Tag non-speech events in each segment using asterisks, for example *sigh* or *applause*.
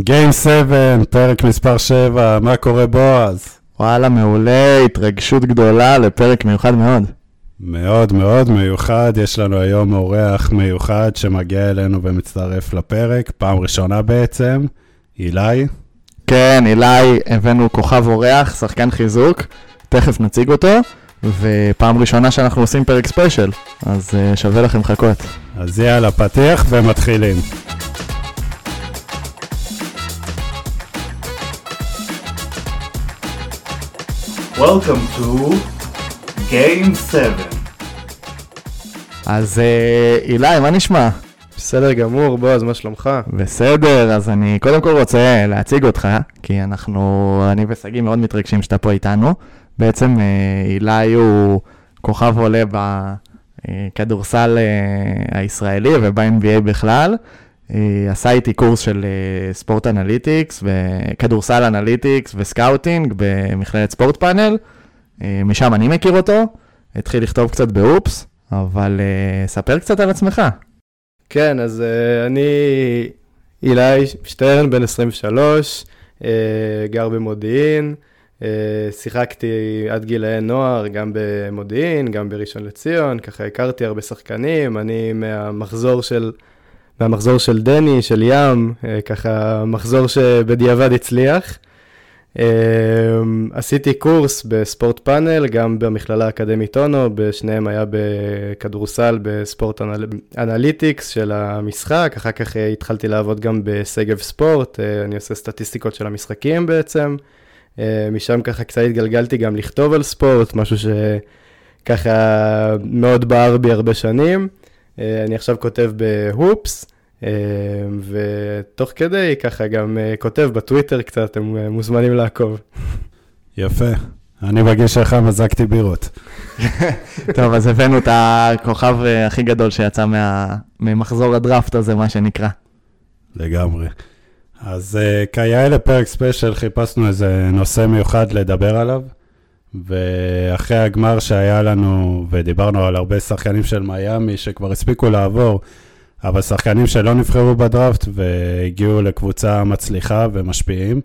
Game 7, פרק מספר 7, מה קורה בועז? וואלה, מעולה, התרגשות גדולה לפרק מיוחד מאוד. מאוד מאוד מיוחד, יש לנו היום אורח מיוחד שמגיע אלינו ומצטרף לפרק, פעם ראשונה בעצם, אילי. כן, אילי, הבאנו כוכב אורח, שחקן חיזוק, תכף נציג אותו, ופעם ראשונה שאנחנו עושים פרק ספיישל, אז uh, שווה לכם לחכות. אז יאללה, פתיח ומתחילים. Welcome to Game 7. אז uh, אילי, מה נשמע? בסדר גמור, בועז, מה שלומך? בסדר, אז אני קודם כל רוצה להציג אותך, כי אנחנו, אני ושגיא מאוד מתרגשים שאתה פה איתנו. בעצם אה, עילי הוא כוכב עולה בכדורסל אה, הישראלי וב-NBA בכלל. אה, עשה איתי קורס של sport analytics וכדורסל analytics ו scouting במכללת ספורט פאנל. משם אני מכיר אותו, התחיל לכתוב קצת בהופס, אבל ספר קצת על עצמך. כן, אז אני עילי שטרן, בן 23, אה, גר במודיעין, שיחקתי עד גילאי נוער, גם במודיעין, גם בראשון לציון, ככה הכרתי הרבה שחקנים, אני מהמחזור של, מהמחזור של דני, של ים, אה, ככה מחזור שבדיעבד הצליח. אמ, עשיתי קורס בספורט פאנל, גם במכללה האקדמית אונו, בשניהם היה בכדורסל ב sport anal... analytics של המשחק, אחר כך אה, התחלתי לעבוד גם בשגב ספורט, אה, אני עושה סטטיסטיקות של המשחקים בעצם. אה, משם ככה קצת התגלגלתי גם לכתוב על ספורט, משהו שככה מאוד בער בי הרבה שנים. אני עכשיו כותב בהופס. אמ, ותוך כדי ככה גם אה, כותב בטוויטר קצת, אתם אה, מוזמנים לעקוב. יפה. אני בגיל שלך מזגתי בירות. *laughs* טוב, אז הבאנו את הכוכב אה, הכי גדול שיצא מה... ממחזור הדראפט הזה, מה שנקרא. לגמרי. אז כיאה לפרק ספיישל חיפשנו איזה נושא מיוחד לדבר עליו, ואחרי הגמר שהיה לנו, ודיברנו על הרבה שחקנים של מיאמי שכבר הספיקו לעבור, אבל שחקנים שלא נבחרו בדראפט והגיעו לקבוצה מצליחה ומשפיעים,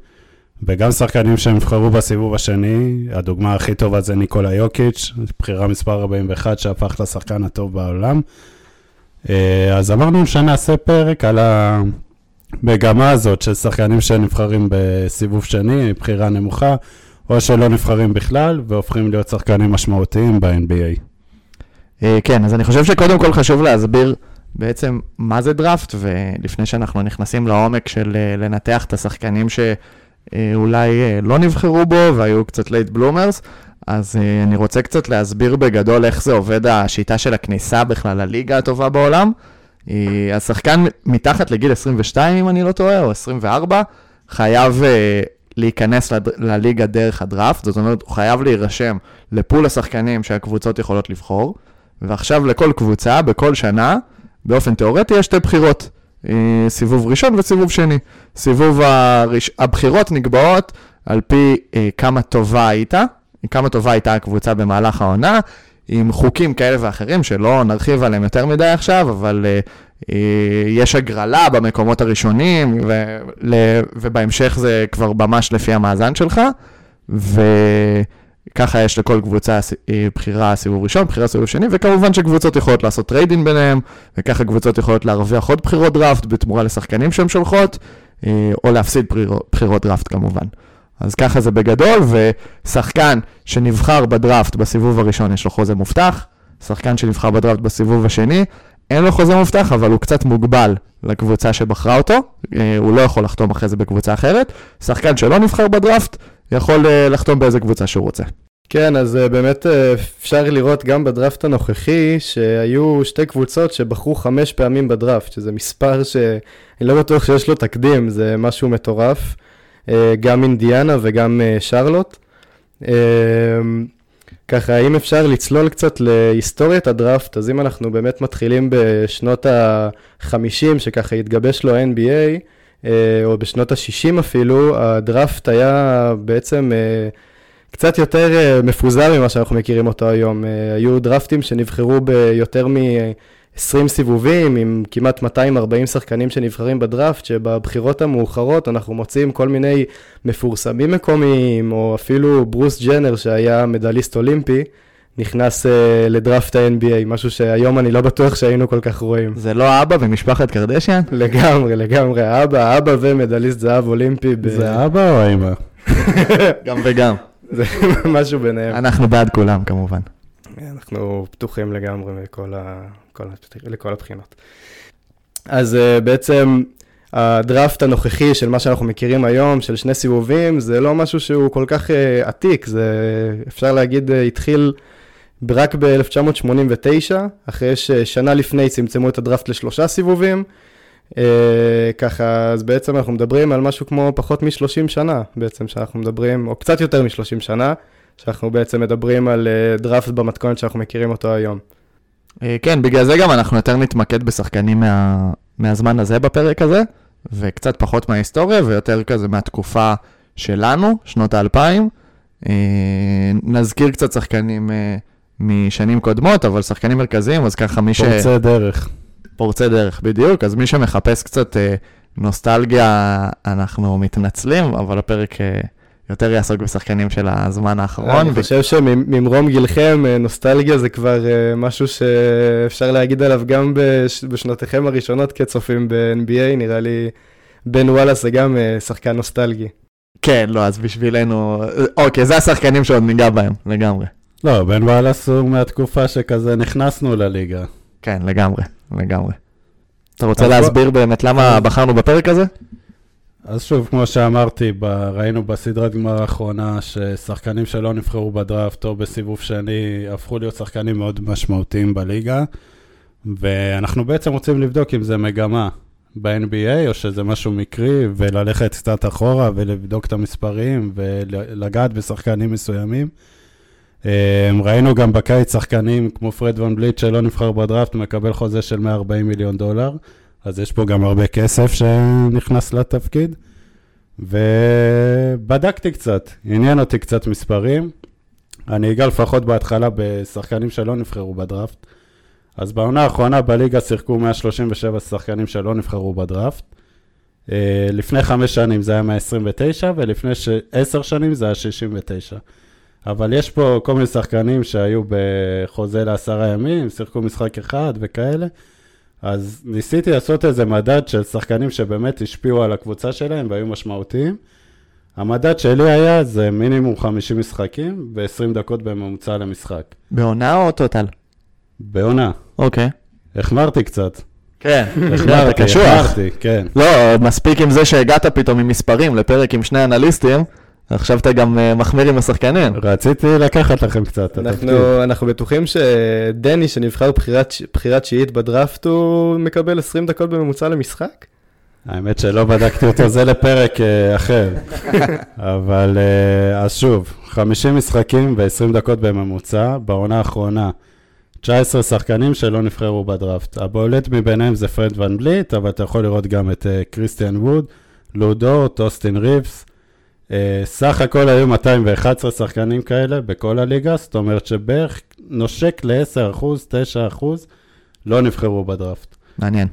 וגם שחקנים שנבחרו בסיבוב השני, הדוגמה הכי טובה זה ניקולה יוקיץ', בחירה מספר 41 שהפך לשחקן הטוב בעולם. אה, אז אמרנו שנעשה פרק על המגמה הזאת של שחקנים שנבחרים בסיבוב שני, בחירה נמוכה, או שלא נבחרים בכלל והופכים להיות שחקנים משמעותיים ב-NBA. אה, כן, אז אני חושב שקודם כל חשוב להסביר בעצם מה זה דראפט, ולפני שאנחנו נכנסים לעומק של אה, לנתח את השחקנים שאולי אה, לא נבחרו בו והיו קצת late bloomers, אז אני רוצה קצת להסביר בגדול איך זה עובד השיטה של הכניסה בכלל לליגה הטובה בעולם. השחקן מתחת לגיל 22, אם אני לא טועה, או 24, חייב להיכנס לליגה דרך הדראפט, זאת אומרת, הוא חייב להירשם לפול השחקנים שהקבוצות יכולות לבחור, ועכשיו לכל קבוצה, בכל שנה, באופן תיאורטי יש שתי בחירות, אה, סיבוב ראשון וסיבוב שני. סיבוב הראש... הבחירות נקבעות על פי אה, כמה טובה היית, כמה טובה הייתה הקבוצה במהלך העונה, עם חוקים כאלה ואחרים שלא נרחיב עליהם יותר מדי עכשיו, אבל אה, יש הגרלה במקומות הראשונים, ו, ל, ובהמשך זה כבר ממש לפי המאזן שלך, ו... ככה יש לכל קבוצה אה, בחירה סיבוב ראשון, בחירה סיבוב שני, וכמובן שקבוצות יכולות לעשות טריידים ביניהם, וככה קבוצות יכולות להרוויח עוד בחירות דראפט בתמורה לשחקנים שהן שולחות, אה, או להפסיד בחירות דראפט כמובן. אז ככה זה בגדול, ושחקן שנבחר בדראפט בסיבוב הראשון יש לו חוזה מובטח, שחקן שנבחר בדראפט בסיבוב השני, אין לו חוזה מובטח, אבל הוא קצת מוגבל לקבוצה שבחרה אותו, אה, הוא לא יכול לחתום אחרי זה בקבוצה אחרת. שחקן שלא נבחר בדראפט, יכול uh, לחתום באיזה קבוצה שהוא רוצה. כן, אז uh, באמת אפשר לראות גם בדראפט הנוכחי שהיו שתי קבוצות שבחרו חמש פעמים בדראפט, שזה מספר שאני לא בטוח שיש לו תקדים, זה משהו מטורף. Uh, גם אינדיאנה וגם uh, שרלוט. Uh, ככה, אם אפשר לצלול קצת להיסטוריית הדראפט, אז אם אנחנו באמת מתחילים בשנות ה-50, שככה התגבש לו NBA, אה, או בשנות ה-60 אפילו, הדראפט היה בעצם אה, קצת יותר אה, מפוזר ממה שאנחנו מכירים אותו היום. היו דראפטים שנבחרו ביותר מ... 20 סיבובים עם כמעט 240 שחקנים שנבחרים בדראפט, שבבחירות המאוחרות אנחנו מוצאים כל מיני מפורסמים מקומיים, או אפילו ברוס ג'נר שהיה מדליסט אולימפי, נכנס uh, לדראפט ה-NBA, משהו שהיום אני לא בטוח שהיינו כל כך רואים. זה לא האבא ומשפחת קרדשיאן? לגמרי, לגמרי, האבא, האבא ומדליסט זהב אולימפי. ב... זה האבא או האמא? *laughs* גם וגם. *laughs* זה משהו ביניהם. אנחנו בעד כולם, כמובן. אנחנו פתוחים לגמרי לכל, ה... כל... לכל הבחינות. אז uh, בעצם הדראפט הנוכחי של מה שאנחנו מכירים היום, של שני סיבובים, זה לא משהו שהוא כל כך uh, עתיק, זה אפשר להגיד uh, התחיל רק ב-1989, אחרי ששנה לפני צמצמו את הדראפט לשלושה סיבובים. Uh, ככה, אז בעצם אנחנו מדברים על משהו כמו פחות מ-30 שנה, בעצם שאנחנו מדברים, או קצת יותר מ-30 שנה, שאנחנו בעצם מדברים על uh, דראפט במתכונת שאנחנו מכירים אותו היום. Uh, כן, בגלל זה גם אנחנו יותר נתמקד בשחקנים מה, מהזמן הזה בפרק הזה, וקצת פחות מההיסטוריה, ויותר כזה מהתקופה שלנו, שנות האלפיים. Uh, נזכיר קצת שחקנים... משנים קודמות, אבל שחקנים מרכזיים, אז ככה מי ש... פורצי דרך. פורצי דרך, בדיוק. אז מי שמחפש קצת אה, נוסטלגיה, אנחנו מתנצלים, אבל הפרק אה, יותר יעסוק בשחקנים של הזמן האחרון. אני חושב שממרום גילכם, אה, נוסטלגיה זה כבר אה, משהו שאפשר להגיד עליו גם בש... בשנותיכם הראשונות כצופים ב-NBA, נראה לי בן וואלאס זה גם אה, שחקן נוסטלגי. כן, לא, אז בשבילנו, אוקיי, זה השחקנים שעוד ניגע בהם, לגמרי. לא, בן וואלאס הוא מהתקופה שכזה נכנסנו לליגה. כן, לגמרי, לגמרי. אתה רוצה להסביר באמת למה בחרנו בפרק הזה? אז שוב, כמו שאמרתי, ב... ראינו בסדרת גמר האחרונה ששחקנים שלא נבחרו בדראפט או בסיבוב שני הפכו להיות שחקנים מאוד משמעותיים בליגה, ואנחנו בעצם רוצים לבדוק אם זה מגמה ב-NBA או שזה משהו מקרי, וללכת קצת אחורה ולבדוק את המספרים ולגעת בשחקנים מסוימים. אמ, ראינו גם בקיץ שחקנים כמו פרד ון בליט שלא נבחר בדראפט, מקבל חוזה של 140 מיליון דולר, אז יש פה גם הרבה כסף שנכנס לתפקיד. ובדקתי קצת, עניין אותי קצת מספרים. אני אגע לפחות בהתחלה בשחקנים שלא נבחרו בדראפט. אז בעונה האחרונה בליגה שיחקו 137 שחקנים שלא נבחרו בדראפט. אה, לפני חמש שנים זה היה 129, ולפני עשר שנים זה היה 69. אבל יש פה כל מיני שחקנים שהיו בחוזה לעשרה ימים, שיחקו משחק אחד וכאלה. אז ניסיתי לעשות איזה מדד של שחקנים שבאמת השפיעו על הקבוצה שלהם והיו משמעותיים. המדד שלי היה זה מינימום 50 משחקים ו-20 דקות בממוצע למשחק. בעונה או טוטל? בעונה. אוקיי. החמרתי קצת. כן, החמרתי, החמרתי, כן. לא, מספיק עם זה שהגעת פתאום עם מספרים לפרק עם שני אנליסטים. עכשיו אתה גם אה, מחמיר עם השחקנים. רציתי לקחת לכם קצת. אנחנו, אנחנו בטוחים שדני, שנבחר בחירה תשיעית בדראפט, הוא מקבל 20 דקות בממוצע למשחק? האמת שלא בדקתי אותו, זה לפרק uh, אחר. *laughs* אבל uh, אז שוב, 50 משחקים ו-20 דקות בממוצע, בעונה האחרונה 19 שחקנים שלא נבחרו בדראפט. הבולט מביניהם זה פרד ון בליט, אבל אתה יכול לראות גם את קריסטיאן ווד, לודו, טוסטין ריבס, סך הכל היו 211 שחקנים כאלה בכל הליגה, זאת אומרת שבערך נושק ל-10%, 9% לא נבחרו בדראפט. מעניין.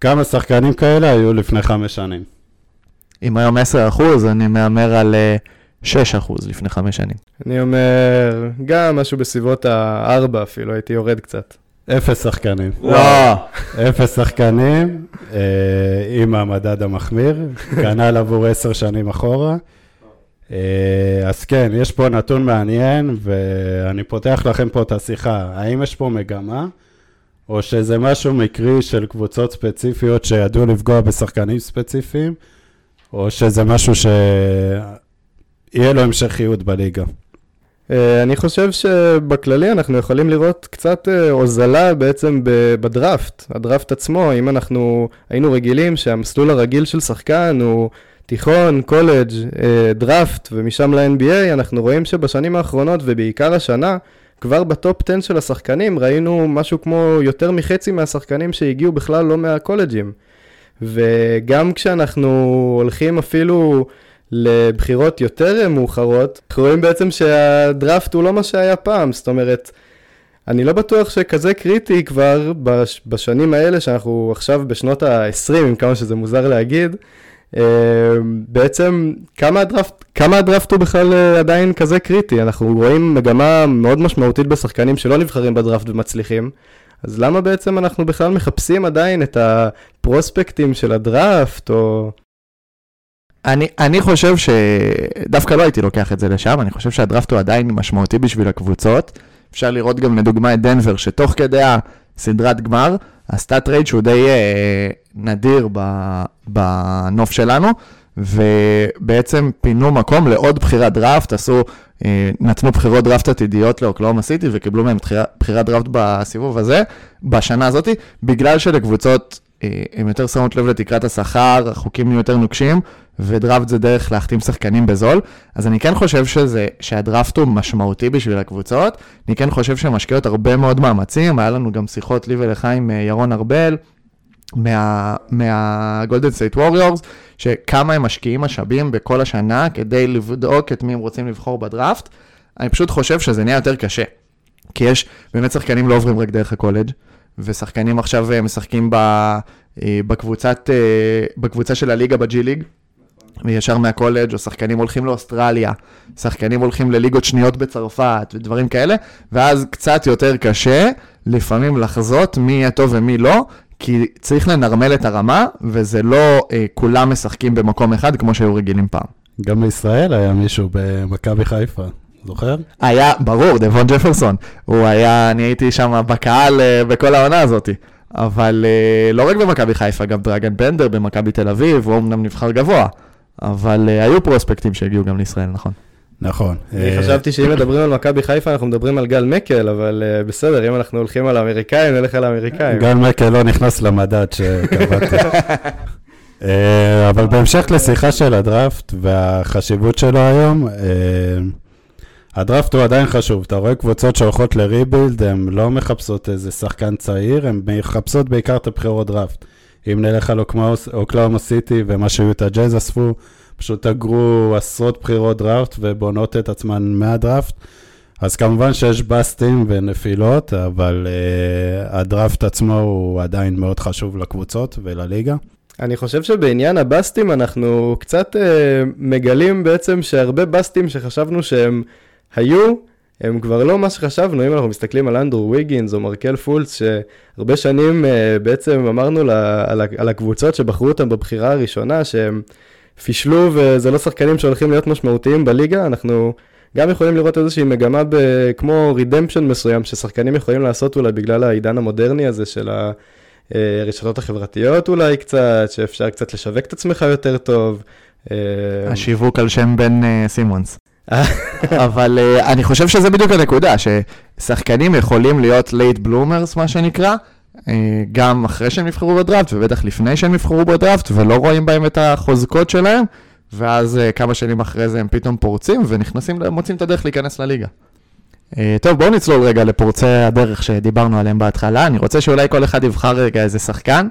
כמה שחקנים כאלה היו לפני חמש שנים? אם היום 10%, אני מהמר על 6% אה, לפני חמש שנים. אני אומר, גם משהו בסביבות ה-4 אפילו, הייתי יורד קצת. אפס שחקנים. לא. אפס שחקנים, אה, עם המדד המחמיר, כנ"ל עבור עשר שנים אחורה. אה, אז כן, יש פה נתון מעניין, ואני פותח לכם פה את השיחה. האם יש פה מגמה, או שזה משהו מקרי של קבוצות ספציפיות שידעו לפגוע בשחקנים ספציפיים, או שזה משהו שיהיה לו המשכיות בליגה? אה, אני חושב שבכללי אנחנו יכולים לראות קצת אה, הוזלה בעצם בדראפט, הדראפט עצמו, אם אנחנו היינו רגילים שהמסלול הרגיל של שחקן הוא תיכון, קולג', אה, דראפט ומשם ל-NBA, אנחנו רואים שבשנים האחרונות ובעיקר השנה, כבר בטופ 10 של השחקנים ראינו משהו כמו יותר מחצי מהשחקנים שהגיעו בכלל לא מהקולג'ים. וגם כשאנחנו הולכים אפילו... לבחירות יותר מאוחרות, אנחנו רואים בעצם שהדראפט הוא לא מה שהיה פעם, זאת אומרת, אני לא בטוח שכזה קריטי כבר בש, בשנים האלה, שאנחנו עכשיו בשנות ה-20, עם כמה שזה מוזר להגיד, אה, בעצם כמה הדראפט, כמה הדראפט הוא בכלל אה, עדיין כזה קריטי? אנחנו רואים מגמה מאוד משמעותית בשחקנים שלא נבחרים בדראפט ומצליחים, אז למה בעצם אנחנו בכלל מחפשים עדיין את הפרוספקטים של הדראפט, או... אני, אני חושב שדווקא לא הייתי לוקח את זה לשם, אני חושב שהדראפט הוא עדיין משמעותי בשביל הקבוצות. אפשר לראות גם לדוגמה את דנבר, שתוך כדי הסדרת גמר, עשתה טרייד שהוא די אה, נדיר בנוף שלנו, ובעצם פינו מקום לעוד בחירת דראפט, עשו, אה, נתנו בחירות דראפט עתידיות לאוקלהומה סיטי וקיבלו מהם בחירת דראפט בסיבוב הזה, בשנה הזאת, בגלל שלקבוצות אה, הן יותר שמות לב לתקרת השכר, החוקים יותר נוקשים, ודראפט זה דרך להחתים שחקנים בזול. אז אני כן חושב שזה, שהדראפט הוא משמעותי בשביל הקבוצות. אני כן חושב שהן משקיעות הרבה מאוד מאמצים, היה לנו גם שיחות לי ולך עם אה, ירון ארבל. מהגולדן סטייט ווריורס, שכמה הם משקיעים משאבים בכל השנה כדי לבדוק את מי הם רוצים לבחור בדראפט. אני פשוט חושב שזה נהיה יותר קשה. כי יש, באמת שחקנים לא עוברים רק דרך הקולג', ושחקנים עכשיו אה, משחקים ב, אה, בקבוצת, בקבוצה של הליגה בג'י ליג, ישר מהקולג', או שחקנים הולכים לאוסטרליה, שחקנים הולכים לליגות שניות בצרפת ודברים כאלה, ואז קצת יותר קשה לפעמים לחזות מי יהיה טוב ומי לא, כי צריך לנרמל את הרמה, וזה לא אה, כולם משחקים במקום אחד כמו שהיו רגילים פעם. גם בישראל היה מישהו במכבי חיפה, זוכר? היה, ברור, דבון ג'פרסון. הוא היה, אני הייתי שם בקהל אה, בכל העונה הזאת. אבל אה, לא רק במכבי חיפה, גם דרגן בנדר במכבי תל אביב, הוא אמנם נבחר גבוה. אבל uh, היו פרוספקטים שהגיעו גם לישראל, נכון? נכון. אני uh, חשבתי שאם מדברים על מכבי חיפה, אנחנו מדברים על גל מקל, אבל uh, בסדר, אם אנחנו הולכים על האמריקאים, נלך על האמריקאים. גל מקל לא נכנס למדד שקבעתי. uh, *laughs* אבל בהמשך לשיחה של הדראפט והחשיבות שלו היום, uh, הדראפט הוא עדיין חשוב. אתה רואה קבוצות שהולכות לריבילד, הן לא מחפשות איזה שחקן צעיר, הן מחפשות בעיקר את הבחירות דראפט. אם נלך על אוקלאומה סיטי ומה שיוטה ג'אז אספו, פשוט אגרו עשרות בחירות דראפט ובונות את עצמן מהדראפט. אז כמובן שיש בסטים ונפילות, אבל uh, הדראפט עצמו הוא עדיין מאוד חשוב לקבוצות ולליגה. אני חושב שבעניין הבסטים אנחנו קצת uh, מגלים בעצם שהרבה בסטים שחשבנו שהם היו, הם כבר לא מה שחשבנו, אם אנחנו מסתכלים על אנדרו ויגינס או מרקל פולץ, שהרבה שנים uh, בעצם אמרנו לה, על, על הקבוצות שבחרו אותם בבחירה הראשונה, שהם פישלו וזה לא שחקנים שהולכים להיות משמעותיים בליגה, אנחנו גם יכולים לראות איזושהי מגמה ב, כמו redemption מסוים, ששחקנים יכולים לעשות אולי בגלל העידן המודרני הזה של הרשתות החברתיות אולי קצת, שאפשר קצת לשווק את עצמך יותר טוב. אה, השיווק על שם בן סימונס. אבל אה, אני חושב שזה בדיוק הנקודה, ששחקנים יכולים להיות late bloomers, מה שנקרא, אה, גם אחרי שהם נבחרו בדראפט, ובטח לפני שהם נבחרו בדראפט, ולא רואים בהם את החוזקות שלהם, ואז uh, כמה שנים אחרי זה הם פתאום פורצים, ונכנסים, מוצאים את הדרך להיכנס לליגה. Uh, טוב, בואו נצלול רגע לפורצי הדרך שדיברנו עליהם בהתחלה. אני רוצה שאולי כל אחד יבחר רגע איזה שחקן,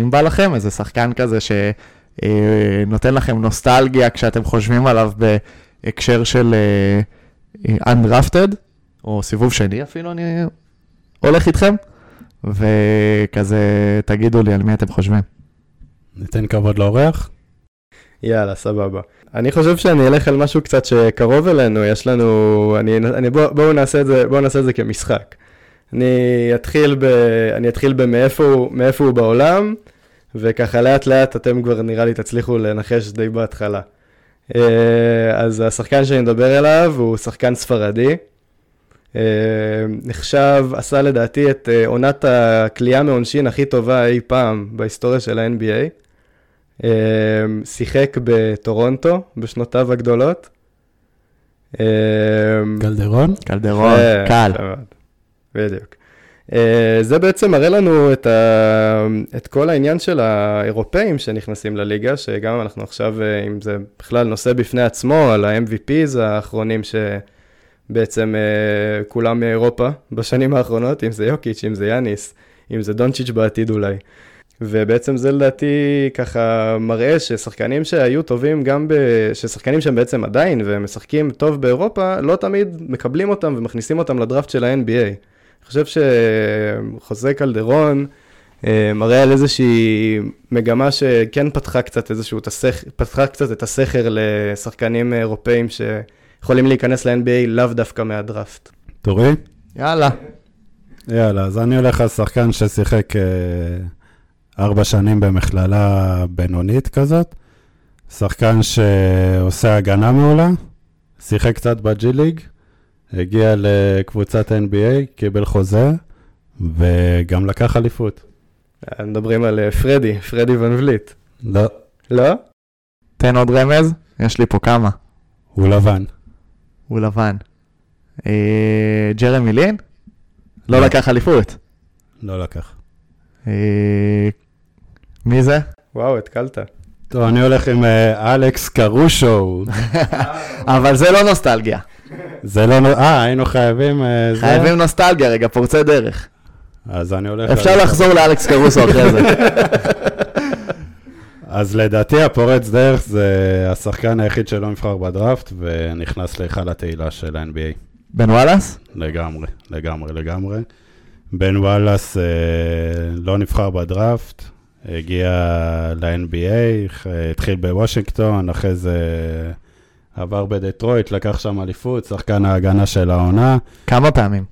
אם בא לכם, איזה שחקן כזה שנותן לכם נוסטלגיה כשאתם חושבים עליו ב... הקשר של uh, Undrafted, או סיבוב שני אפילו, אני הולך איתכם, וכזה תגידו לי על מי אתם חושבים. ניתן כבוד לאורח? יאללה, סבבה. אני חושב שאני אלך על משהו קצת שקרוב אלינו, יש לנו, אני, אני, בוא, בואו נעשה את זה, בואו נעשה את זה כמשחק. אני אתחיל, ב, אני אתחיל במאיפה הוא, הוא בעולם, וככה לאט לאט אתם כבר נראה לי תצליחו לנחש די בהתחלה. אה, אז השחקן שאני מדבר עליו הוא שחקן ספרדי. אה, נחשב, עשה לדעתי את אה, עונת הכלייה מעונשין הכי טובה אי פעם בהיסטוריה של ה-NBA. שיחק בטורונטו בשנותיו הגדולות. קלדרון? קלדרון, קל. בדיוק. אה, זה בעצם מראה לנו את, ה... את כל העניין של האירופאים שנכנסים לליגה, שגם אנחנו עכשיו, אה, אם זה בכלל נושא בפני עצמו, על ה-MVPs האחרונים שבעצם אה, כולם מאירופה בשנים האחרונות, אם זה יוקיץ', אם זה יאניס, אם זה דונצ'יץ' בעתיד אולי. ובעצם זה לדעתי ככה מראה ששחקנים שהיו טובים גם ב... ששחקנים שהם בעצם עדיין ומשחקים טוב באירופה, לא תמיד מקבלים אותם ומכניסים אותם לדראפט של ה-NBA. חושב שחוזה קלדרון אה, מראה על איזושהי מגמה שכן פתחה קצת איזשהו. פתחה קצת את הסכר לשחקנים אירופאים שיכולים להיכנס ל-NBA לאו דווקא מהדראפט. תורי? יאללה. יאללה, אז אני הולך על שחקן ששיחק אה, ארבע שנים במכללה בינונית כזאת. שחקן שעושה הגנה מעולה, שיחק קצת בג'י ליג, הגיע לקבוצת NBA, קיבל חוזה, וגם לקח אליפות. מדברים על אה, פרדי, פרדי ון וליט. לא, לא? תן עוד רמז, יש לי פה כמה. הוא לבן. הוא לבן. אה, ג'רמי לין? לא לא. לקח אליפות. לא לקח. אה, מי זה? וואו, התקלת. טוב, אני הולך עם אה, אלכס קרושו. *laughs* אבל זה לא נוסטלגיה. זה לא... אה, היינו חייבים... אה? חייבים נוסטלגיה, רגע, פורצי דרך. אז אני הולך... אפשר לחזור לאלכס קרוסו אחרי זה. *laughs* אז לדעתי הפורץ דרך זה השחקן היחיד שלא נבחר בדראפט ונכנס להיכל התהילה של ה-NBA. בן וואלאס? לגמרי, לגמרי, לגמרי. בן וואלאס אה, לא נבחר בדראפט, הגיע ל-NBA, התחיל בוושינגטון, אחרי זה עבר בדטרויט, לקח שם אליפות, שחקן ההגנה של העונה, כמה פעמים?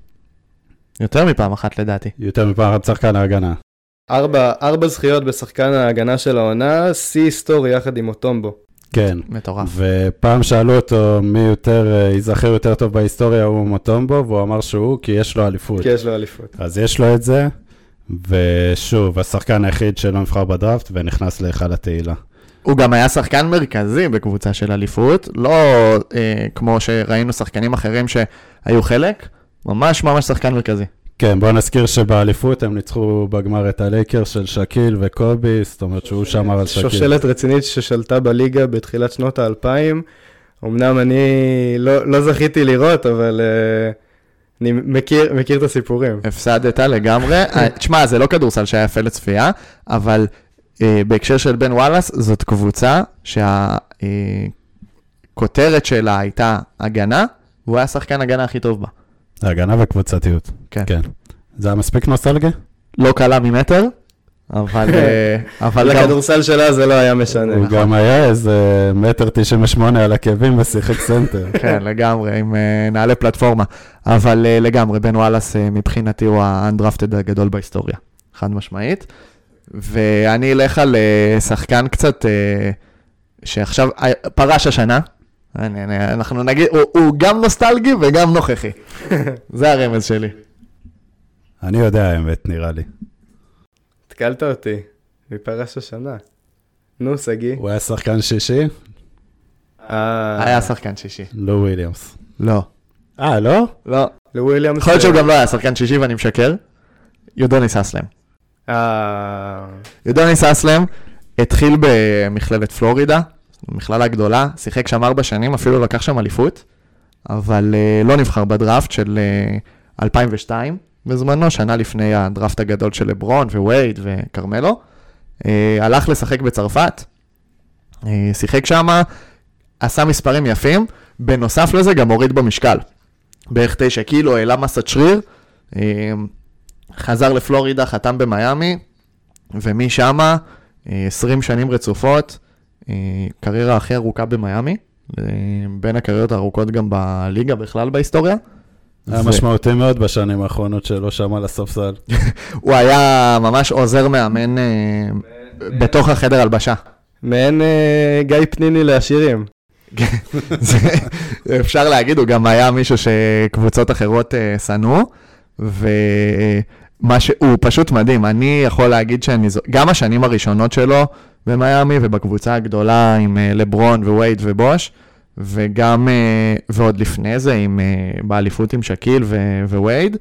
יותר מפעם אחת לדעתי. יותר מפעם אחת שחקן ההגנה. ארבע, ארבע זכיות בשחקן ההגנה של העונה, שיא היסטורי יחד עם אוטומבו. כן. מטורף. ופעם שאלו אותו מי יותר, אה, ייזכר יותר טוב בהיסטוריה, הוא מוטומבו, והוא אמר שהוא, כי יש לו אליפות. כי יש לו אליפות. אז יש לו את זה, ושוב, השחקן היחיד שלא נבחר בדראפט ונכנס להיכל התהילה. הוא גם היה שחקן מרכזי בקבוצה של אליפות, לא אה, כמו שראינו שחקנים אחרים שהיו חלק, ממש ממש שחקן מרכזי. כן, בוא נזכיר שבאליפות הם ניצחו בגמר את הלייקר של שקיל וקובי, זאת אומרת שהוא שמר על שקיל. שושלת רצינית ששלטה בליגה בתחילת שנות האלפיים. אמנם אני לא, לא זכיתי לראות, אבל uh, אני מכיר, מכיר את הסיפורים. הפסדת לגמרי. אה, תשמע, זה לא כדורסל שהיה יפה לצפייה, אבל בהקשר של בן וואלאס, זאת קבוצה שהכותרת שלה הייתה הגנה, והוא היה השחקן הגנה הכי טוב בה. הגנה וקבוצתיות. כן. כן. זה היה מספיק נוסטלגי? לא קלע ממטר, אבל, אה, *laughs* אבל גם... לכדורסל שלה זה לא היה משנה. הוא גם היה איזה מטר תשעים ושמונה על עקבים ושיחק סנטר. *laughs* כן, לגמרי, עם אה, נעלי פלטפורמה. אבל אה, לגמרי, בן וואלאס אה, מבחינתי הוא ה undrafted הגדול בהיסטוריה, חד משמעית. ואני אלך על אה, שחקן קצת, אה, שעכשיו אה, פרש השנה. אני, אני, אנחנו נגיד, הוא, הוא גם נוסטלגי וגם נוכחי. *laughs* זה הרמז שלי. אני יודע האמת, נראה לי. התקלת אותי, מפרש השנה. נו, שגיא. הוא היה שחקן שישי? אה, היה שחקן שישי. לו וויליאמס. לא. אה, לא? לא. לוויליאמס. יכול להיות שהוא גם לא היה שחקן שישי ואני משקר. יודוניס אסלם. אה, יודוניס אסלם התחיל במכללת פלורידה, מכללה גדולה, שיחק שם ארבע שנים, אפילו לקח שם אליפות, אבל uh, לא נבחר בדראפט של uh, 2002 בזמנו, שנה לפני הדראפט הגדול של לברון ווייד וכרמלו. Uh, הלך לשחק בצרפת, uh, שיחק שם, עשה מספרים יפים, בנוסף לזה גם הוריד במשקל. בערך תשע קילו, העלה מסת שריר, uh, חזר לפלורידה, חתם במיאמי, ומשם 20 שנים רצופות, אה, קריירה הכי ארוכה במיאמי, אה, בין הקריירות הארוכות גם בליגה בכלל בהיסטוריה. היה ו- משמעותי מאוד בשנים האחרונות שלא שם על הספסל. הוא היה ממש עוזר מאמן אה, בתוך החדר הלבשה. מעין אה, גיא פניני לעשירים. *laughs* זה, אפשר להגיד, הוא גם היה מישהו שקבוצות אחרות אה, שנאו, ומה שהוא פשוט מדהים. אני יכול להגיד שאני, גם השנים הראשונות שלו במיאמי ובקבוצה הגדולה עם אה, לברון ווייד ובוש, וגם, אה, ועוד לפני זה, עם, אה, באליפות עם שקיל ו- ווייד,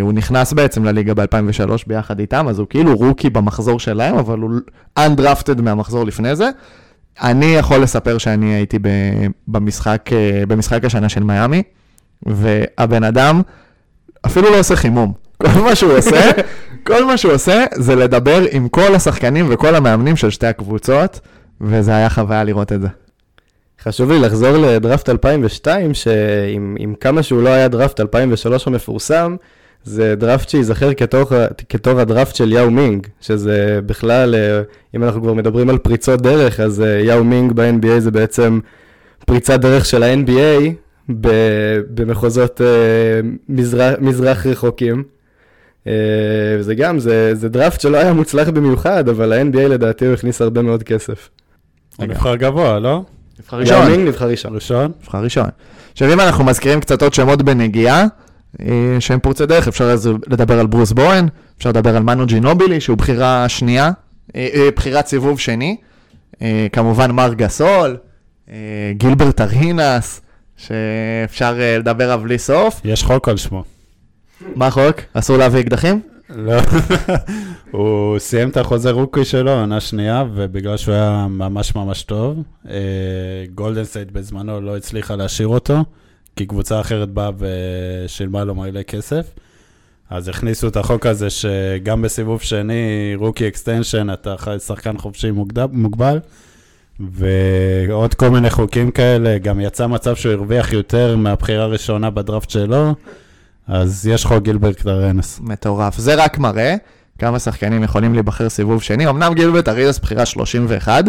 הוא נכנס בעצם לליגה ב-2003 ביחד איתם, אז הוא כאילו רוקי במחזור שלהם, אבל הוא undrafted מהמחזור לפני זה. אני יכול לספר שאני הייתי במשחק, במשחק השנה של מיאמי, והבן אדם אפילו לא עושה חימום. כל מה שהוא עושה, כל מה שהוא עושה זה לדבר עם כל השחקנים וכל המאמנים של שתי הקבוצות, וזה היה חוויה לראות את זה. חשוב לי לחזור לדראפט 2002, שעם עם כמה שהוא לא היה דראפט 2003 המפורסם, זה דראפט שייזכר כתור, כתור הדראפט של יאו מינג, שזה בכלל, אה, אם אנחנו כבר מדברים על פריצות דרך, אז אה, יאו מינג ב-NBA זה בעצם פריצת דרך של ה-NBA במחוזות מזרח, מזרח רחוקים. וזה גם, זה, זה דראפט שלא היה מוצלח במיוחד, אבל ה-NBA לדעתי הוא הכניס הרבה מאוד כסף. הוא נבחר גבוה, לא? נבחר ראשון. יאמינג נבחר ראשון. ראשון? נבחר ראשון. עכשיו, אם אנחנו מזכירים קצת עוד שמות בנגיעה, אה, שהם פורצי דרך, אפשר לדבר על ברוס בואן, אפשר לדבר על מנו ג'ינובילי, שהוא בחירה שנייה, אה, אה, בחירת סיבוב שני. כמובן מארק גאסול, גילברט ארינאס, שאפשר לדבר עליו בלי סוף. יש חוק על שמו. מה החוק? אסור להביא אקדחים? לא, *laughs* הוא סיים את החוזה rookie שלו, עונה שנייה, ובגלל שהוא היה ממש ממש טוב, גולדן סטייט בזמנו לא הצליחה להשאיר אותו, כי קבוצה אחרת באה ושילמה לו מלא כסף. אז הכניסו את החוק הזה שגם בסיבוב שני, rookie extension, אתה שחקן חופשי מוגבל, ועוד כל מיני חוקים כאלה, גם יצא מצב שהוא הרוויח יותר מהבחירה הראשונה בדראפט שלו. אז יש חוק גילברט ארינאס. מטורף. זה רק מראה כמה שחקנים יכולים להיבחר סיבוב שני. אמנם גילברט ארינאס בחירה 31,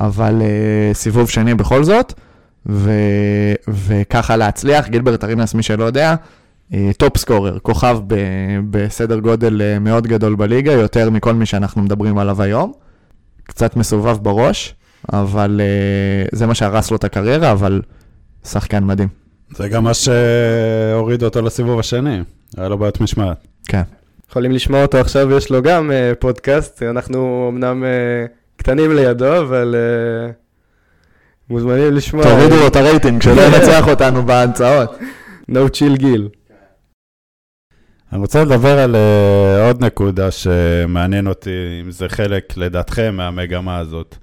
אבל uh, סיבוב שני בכל זאת, ו, וככה להצליח. גילברט ארינס, מי שלא יודע, top uh, scorer, כוכב ב, בסדר גודל uh, מאוד גדול בליגה, יותר מכל מי שאנחנו מדברים עליו היום. קצת מסובב בראש, אבל uh, זה מה שהרס לו את הקריירה, אבל שחקן מדהים. זה גם מה שהוריד אותו לסיבוב השני, היה לו בעיות משמעת. כן. יכולים לשמוע אותו עכשיו, יש לו גם uh, פודקאסט, אנחנו אמנם uh, קטנים לידו, אבל uh, מוזמנים לשמוע. תורידו לו את הרייטינג, שלא *laughs* ינצח אותנו בהמצאות. No chill גיל. אני רוצה לדבר על uh, עוד נקודה שמעניין אותי, אם זה חלק, לדעתכם, מהמגמה הזאת.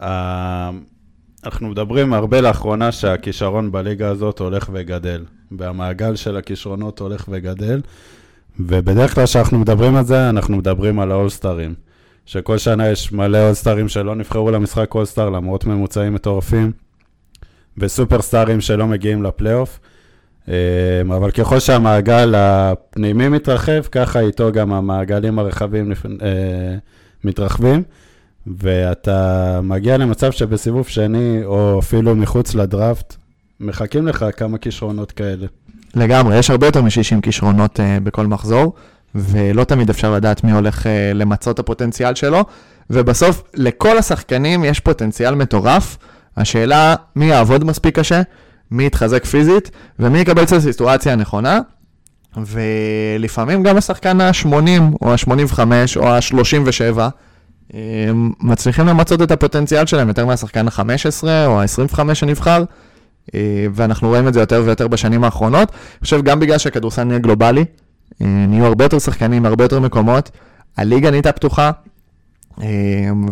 Uh, אנחנו מדברים הרבה לאחרונה שהכישרון בליגה הזאת הולך וגדל, והמעגל של הכישרונות הולך וגדל, ובדרך כלל כשאנחנו מדברים על זה, אנחנו מדברים על האולסטרים. שכל שנה יש מלא אולסטרים שלא נבחרו למשחק אולסטר למרות ממוצעים מטורפים, וסופרסטארים שלא מגיעים לפלייאוף. אה, אבל ככל שהמעגל הפנימי מתרחב, ככה איתו גם המעגלים הרחבים אה, מתרחבים. ואתה מגיע למצב שבסיבוב שני, או אפילו מחוץ לדראפט, מחכים לך כמה כישרונות כאלה. לגמרי, יש הרבה יותר מ-60 כישרונות uh, בכל מחזור, ולא תמיד אפשר לדעת מי הולך uh, למצות את הפוטנציאל שלו, ובסוף, לכל השחקנים יש פוטנציאל מטורף. השאלה, מי יעבוד מספיק קשה, מי יתחזק פיזית, ומי יקבל את הסיטואציה הנכונה. ולפעמים גם השחקן ה-80, או ה-85, או ה-37, מצליחים למצות את הפוטנציאל שלהם יותר מהשחקן ה-15 או ה-25 שנבחר, אה, ואנחנו רואים את זה יותר ויותר בשנים האחרונות. אני חושב גם בגלל שהכדורסל נהיה גלובלי, אה, נהיו הרבה יותר שחקנים, הרבה יותר מקומות, הליגה נהייתה פתוחה, אה,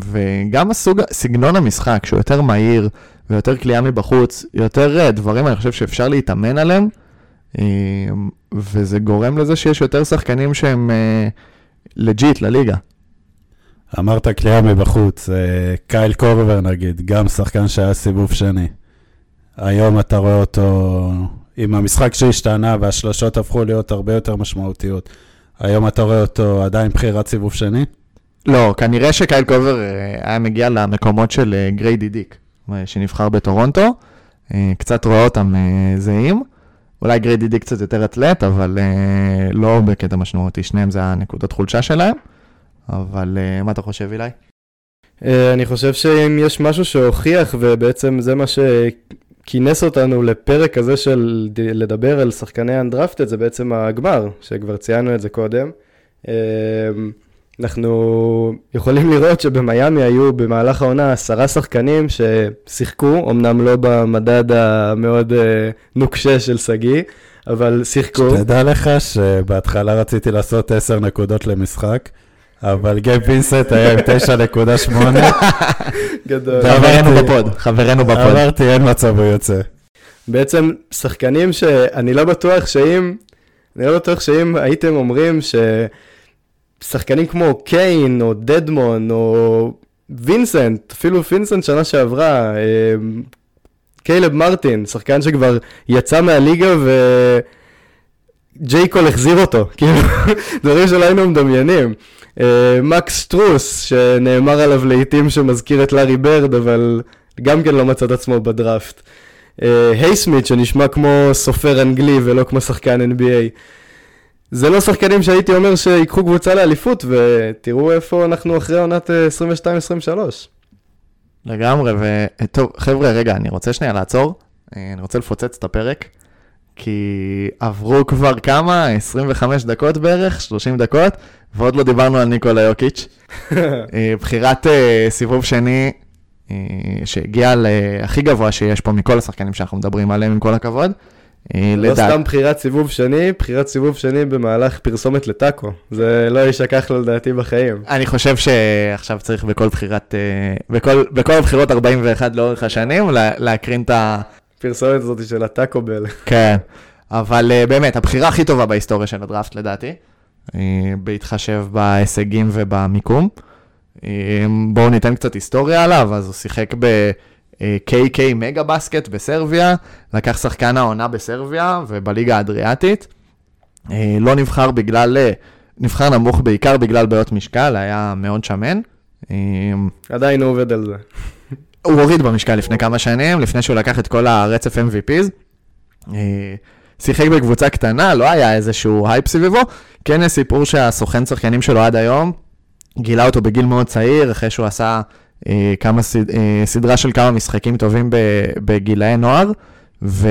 וגם הסוג, סגנון המשחק, שהוא יותר מהיר ויותר קליעה מבחוץ, יותר דברים, אני חושב שאפשר להתאמן עליהם, וזה גורם לזה שיש יותר שחקנים שהם legit לליגה. אמרת קליעה מבחוץ, אה, קייל קובר נגיד, גם שחקן שהיה סיבוב שני. היום אתה רואה אותו עם המשחק שהשתנה והשלשות הפכו להיות הרבה יותר משמעותיות. היום אתה רואה אותו עדיין בחירת סיבוב שני? לא, כנראה שקייל קובר אה, היה מגיע למקומות של אה, גריידי דיק, שנבחר בטורונטו. קצת רואה אותם זהים. אולי גריידי דיק קצת יותר אתלט, אבל לא בקטע משמעותי, שניהם זה הנקודות חולשה שלהם. אבל uh, מה אתה חושב, אילי? Uh, אני חושב שאם יש משהו שהוכיח, ובעצם זה מה שכינס אותנו לפרק הזה של לדבר על שחקני אנדרפטד, זה בעצם הגמר, שכבר ציינו את זה קודם. Uh, אנחנו יכולים לראות שבמיאמי היו במהלך העונה עשרה שחקנים ששיחקו, אמנם לא במדד המאוד uh, נוקשה של שגיא, אבל שיחקו. שתדע לך שבהתחלה רציתי לעשות עשר נקודות למשחק. אבל גייב וינסנט היה עם 9.8. גדול. חברנו ב pod, חברנו ב pod. אמרתי, אין מצב, הוא יוצא. בעצם שחקנים שאני לא בטוח שאם, אני לא בטוח שאם הייתם אומרים ששחקנים כמו קיין או דדמון או וינסנט, אפילו וינסנט שנה שעברה, אה, קיילב מרטין, שחקן שכבר יצא מהליגה ו... ג'יי קול החזיר אותו, *laughs* כאילו, דברים שלא היינו מדמיינים. אה, מקס שטרוס, שנאמר עליו לעיתים שמזכיר את לארי ברד, אבל גם כן לא מצא את עצמו בדראפט. אה, הייסמית, שנשמע כמו סופר אנגלי ולא כמו שחקן NBA. זה לא שחקנים שהייתי אומר שיקחו קבוצה לאליפות, ותראו איפה אנחנו אחרי עונת 22-23. לגמרי, וטוב, חבר'ה, רגע, אני רוצה שנייה לעצור, אני רוצה לפוצץ את הפרק, כי עברו כבר כמה? 25 דקות בערך, 30 דקות, ועוד לא דיברנו על ניקולה יוקיץ'. *laughs* בחירת סיבוב שני, שהגיעה להכי גבוה שיש פה מכל השחקנים שאנחנו מדברים עליהם, עם כל הכבוד. לא סתם בחירת סיבוב שני, בחירת סיבוב שני במהלך פרסומת לטאקו. זה לא יישכח לו לדעתי בחיים. אני חושב שעכשיו צריך בכל בחירת, בכל, בכל הבחירות 41 לאורך השנים, להקרין את ה... פרסומת הזאת של הטאקו בל. כן, אבל באמת, הבחירה הכי טובה בהיסטוריה של הדראפט לדעתי, בהתחשב בהישגים ובמיקום. בואו ניתן קצת היסטוריה עליו, אז הוא שיחק ב... KK מגה בסקט בסרביה, לקח שחקן העונה בסרביה ובליגה האדריאטית. לא נבחר בגלל, נבחר נמוך בעיקר בגלל בעיות משקל, היה מאוד שמן. עדיין הוא עובד על זה. הוא הוריד במשקל לפני כמה שנים, לפני שהוא לקח את כל הרצף MVPs. שיחק בקבוצה קטנה, לא היה איזשהו הייפ סביבו. כן יש סיפור שהסוכן שחקנים שלו עד היום, גילה אותו בגיל מאוד צעיר, אחרי שהוא עשה כמה סד, סדרה של כמה משחקים טובים בגילאי נוער, ו,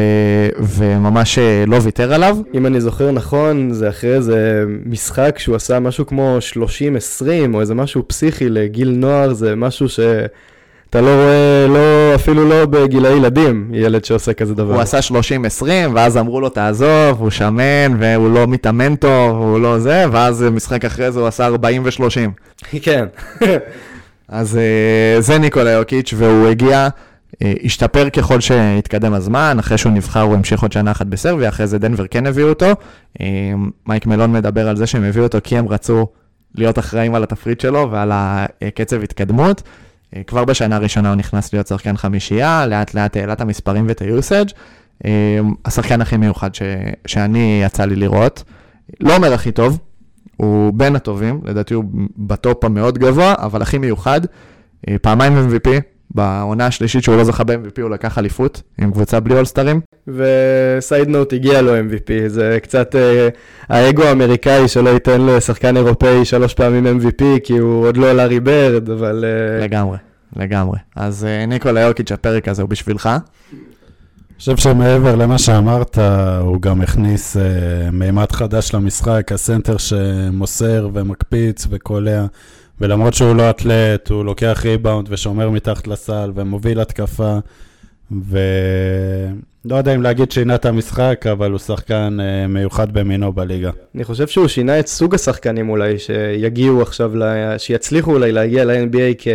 וממש לא ויתר עליו. אם אני זוכר נכון, זה אחרי איזה משחק שהוא עשה משהו כמו 30-20, או איזה משהו פסיכי לגיל נוער, זה משהו ש... אתה לא רואה, לא, אפילו לא בגילאי ילדים, ילד שעושה כזה דבר. הוא עשה 30-20, ואז אמרו לו, תעזוב, הוא שמן, והוא לא מתאמן טוב, הוא לא זה, ואז משחק אחרי זה הוא עשה 40 ו-30. כן. אז זה ניקולה יוקיץ', והוא הגיע, השתפר ככל שהתקדם הזמן, אחרי שהוא נבחר הוא המשיך עוד שנה אחת בסרביה, אחרי זה דנבר כן הביאו אותו. מייק מלון מדבר על זה שהם הביאו אותו כי הם רצו להיות אחראים על התפריט שלו ועל הקצב התקדמות. כבר בשנה הראשונה הוא נכנס להיות שחקן חמישייה, לאט לאט העלה את המספרים ואת היוסאג'. השחקן הכי מיוחד ש... שאני יצא לי לראות. לא אומר הכי טוב, הוא בין הטובים, לדעתי הוא בטופ המאוד גבוה, אבל הכי מיוחד. פעמיים MVP, בעונה השלישית שהוא לא זכה ב-MVP הוא לקח אליפות עם קבוצה בלי אולסטרים. וסייד נוט הגיע לו MVP, זה קצת אה, האגו האמריקאי שלא ייתן לשחקן אירופאי שלוש פעמים MVP, כי הוא עוד לא לארי ברד, אבל... אה... לגמרי, לגמרי. אז אה, ניקולה יוקיץ', הפרק הזה הוא בשבילך. אני חושב שמעבר למה שאמרת, הוא גם הכניס uh, מימד חדש למשחק, הסנטר שמוסר ומקפיץ וקולע, ולמרות שהוא לא אתלט, הוא לוקח ריבאונד ושומר מתחת לסל ומוביל התקפה, ולא יודע אם להגיד שינה את המשחק, אבל הוא שחקן uh, מיוחד במינו בליגה. אני חושב שהוא שינה את סוג השחקנים אולי, שיגיעו עכשיו, לה... שיצליחו אולי להגיע ל-NBA כ...